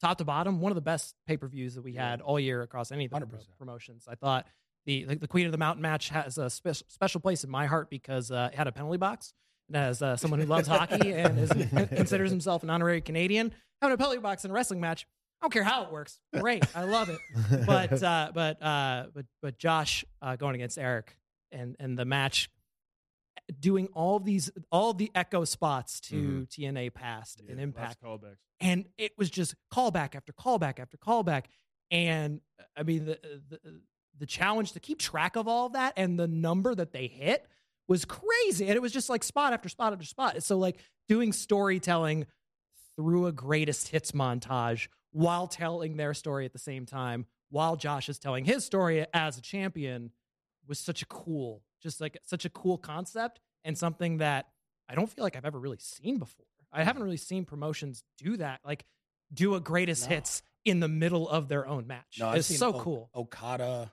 top to bottom, one of the best pay per views that we had all year across any of the 100%. promotions. I thought the like the Queen of the Mountain match has a spe- special place in my heart because uh, it had a penalty box. And as uh, someone who loves hockey and is, considers himself an honorary Canadian, having a penalty box in a wrestling match, I don't care how it works. Great, I love it. But uh, but uh, but but Josh uh, going against Eric and and the match doing all these all the echo spots to TNA past and Impact. callbacks. and it was just callback after callback after callback. And i mean the, the the challenge to keep track of all of that and the number that they hit was crazy. And it was just like spot after spot after spot. So like doing storytelling through a greatest hits montage while telling their story at the same time while josh is telling his story as a champion was such a cool just like such a cool concept and something that i don't feel like i've ever really seen before i haven't really seen promotions do that like do a greatest No. hits in the middle of their own match No, it's so O- cool Okada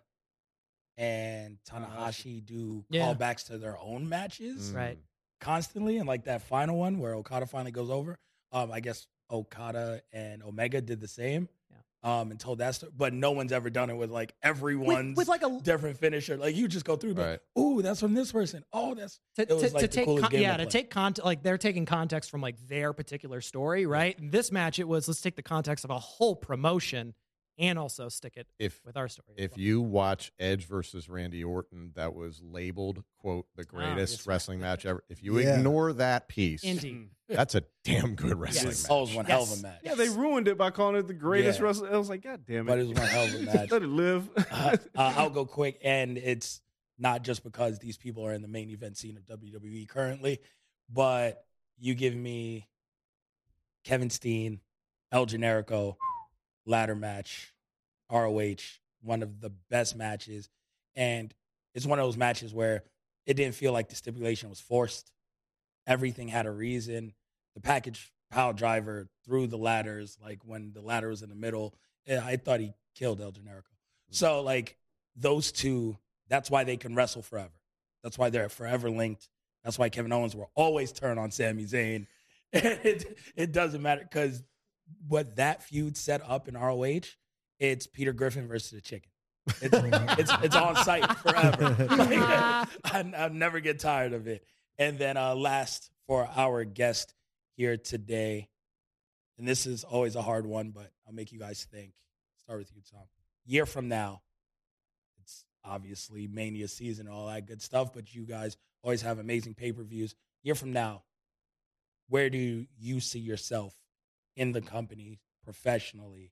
and Tanahashi do Yeah. callbacks to their own matches Mm. Right. constantly, and like that final one where Okada finally goes over. Um, I guess Okada and Omega did the same. Yeah. Um, and told that story, but no one's ever done it with like everyone's with, with like a different finisher. Like you just go through, Right. ooh, that's from this person. Oh, that's to, it was to, like to the take coolest con- game yeah to to play. take context like they're taking context from like their particular story right in this match it was let's take the context of a whole promotion and also stick it If with our story if well. you watch Edge versus Randy Orton, that was labeled quote the greatest yes. wrestling match ever. If you Yeah. ignore that piece, indeed that's a damn good wrestling Yes. match. oh, it was one hell of a match. Yeah, they ruined it by calling it the greatest Yeah. wrestling. I was like, God damn it! But it was one hell of a match. Let it live. uh, uh, I'll go quick, and it's not just because these people are in the main event scene of WWE currently, but you give me Kevin Steen, El Generico, ladder match, ROH, one of the best matches, and it's one of those matches where it didn't feel like the stipulation was forced. Everything had a reason. The package pile driver through the ladders, like when the ladder was in the middle, I thought he killed El Generico. Hmm. So like those two, that's why they can wrestle forever. That's why they're forever linked. That's why Kevin Owens will always turn on Sami Zayn. it, it doesn't matter because what that feud set up in ROH, it's Peter Griffin versus the chicken. It's, it's, it's on site forever. I, I'll never get tired of it. And then uh, last for our guest here today, and this is always a hard one, but I'll make you guys think. Start with you, Tom. Year from now, it's obviously Mania season and all that good stuff, but you guys always have amazing pay per views. Year from now, where do you see yourself in the company professionally?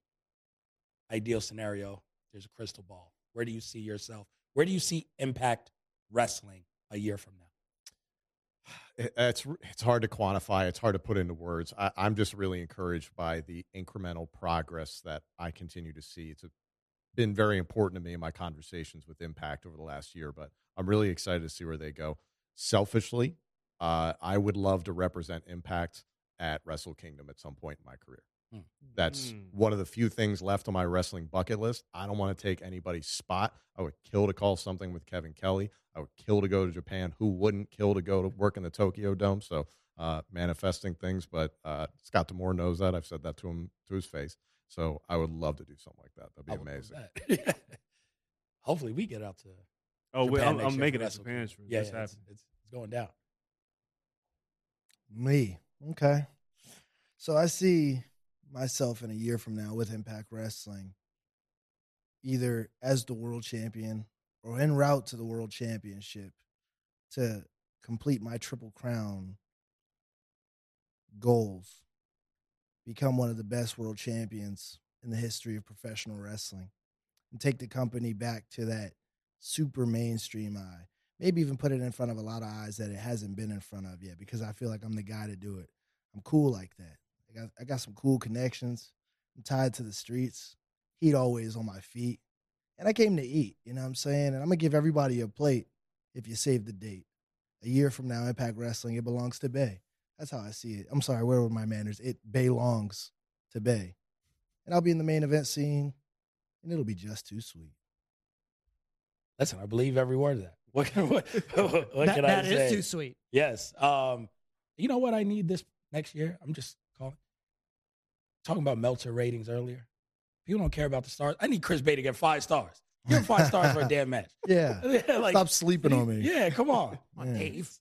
Ideal scenario, there's a crystal ball. Where do you see yourself? Where do you see Impact Wrestling a year from now? It's it's hard to quantify. It's hard to put into words. I, I'm just really encouraged by the incremental progress that I continue to see. It's a, been very important to me in my conversations with Impact over the last year, but I'm really excited to see where they go. Selfishly, uh, I would love to represent Impact at Wrestle Kingdom at some point in my career. Hmm. That's Mm. one of the few things left on my wrestling bucket list. I don't want to take anybody's spot. I would kill to call something with Kevin Kelly. I would kill to go to Japan. Who wouldn't kill to go to work in the Tokyo Dome? So uh, manifesting things, but uh, Scott D'Amore knows that. I've said that to him to his face. So I would love to do something like that. That'd be I would love amazing. that. Hopefully, we get out to oh, wait, I'm, next I'm year making for it Wrestle Japan. Kingdom. trip. Yeah, That's yeah, it's, it's, it's going down. Me. Okay. So I see myself in a year from now with Impact Wrestling, either as the world champion or en route to the world championship to complete my triple crown goals, become one of the best world champions in the history of professional wrestling, and take the company back to that super mainstream eye. Maybe even put it in front of a lot of eyes that it hasn't been in front of yet because I feel like I'm the guy to do it. I'm cool like that. I got I got some cool connections. I'm tied to the streets. Heat always on my feet. And I came to eat, you know what I'm saying? And I'm gonna give everybody a plate if you save the date. A year from now, Impact Wrestling, it belongs to Bey. That's how I see it. I'm sorry, where were my manners? It belongs to Bey. And I'll be in the main event scene, and it'll be just too sweet. Listen, I believe every word of that. What can, what, what That- can I that say? is too sweet. Yes. Um, you know what I need this next year? I'm just calling. Talking about Meltzer ratings earlier. People don't care about the stars. I need Chris Bey to get five stars. Give him five stars for a damn match. Yeah. Yeah, like, Stop sleeping on me. Yeah, come on. Yeah. Dave.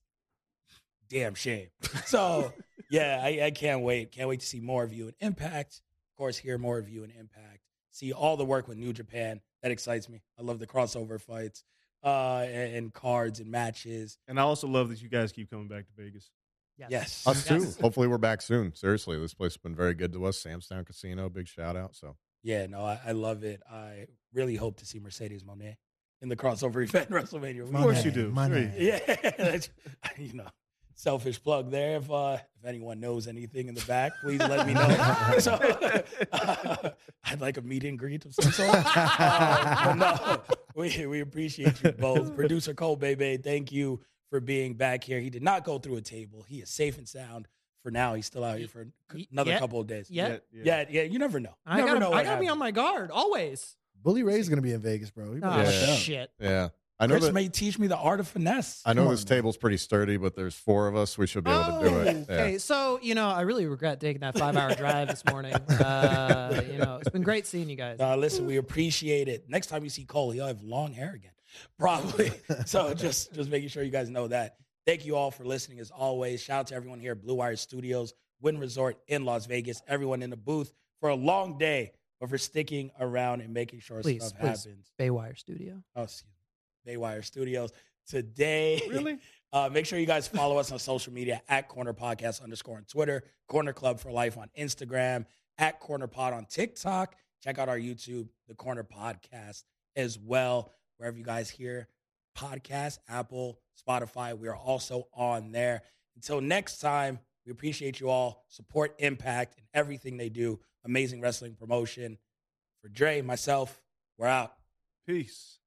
Damn shame. So yeah, I, I can't wait. Can't wait to see more of you in Impact. Of course, hear more of you in Impact. See all the work with New Japan. That excites me. I love the crossover fights, uh, and, and cards and matches. And I also love that you guys keep coming back to Vegas. Yes. Yes. Us too. Yes. Hopefully, we're back soon. Seriously, this place has been very good to us. Sam's Town Casino, big shout out. So Yeah, no, I, I love it. I really hope to see Mercedes Moné in the crossover event WrestleMania. Of course you do. Money. Yeah, that's, you know, selfish plug there. If uh, if anyone knows anything in the back, please let me know. so I'd like a meet and greet of some sort. Uh, no, we we appreciate you both. Producer Coale Bay Bay, thank you for being back here. He did not go through a table. He is safe and sound for now. He's still out here for another yeah, couple of days. yeah. yeah, yeah. You never know. You I never gotta, know. I gotta be on my guard always. Bully Ray's gonna be in Vegas, bro. Oh, Yeah. shit. yeah, I know Chris that. may teach me the art of finesse. I know Come this on, man. table's pretty sturdy, but there's four of us. We should be able to do it. Yeah. Oh, Okay, so you know, I really regret taking that five-hour drive this morning. Uh, you know, it's been great seeing you guys. Uh, listen, we appreciate it. Next time you see Coale, he'll have long hair again, probably. so just just making sure you guys know that. Thank you all for listening as always. Shout out to everyone here at Blue Wire Studios, Wynn Resort in Las Vegas. Everyone in the booth for a long day, but for sticking around and making sure Please, stuff please. happens. Baywire Studio. Oh, excuse me. Baywire Studios today. Really? Uh, make sure you guys follow us on social media at Corner Podcast underscore on Twitter, Corner Club for Life on Instagram, at Corner Pod on TikTok. Check out our YouTube, the Corner Podcast, as well. Wherever you guys hear podcasts, Apple, Spotify, we are also on there. Until next time, we appreciate you all. Support Impact and everything they do. Amazing wrestling promotion. For Dre, myself, we're out. Peace.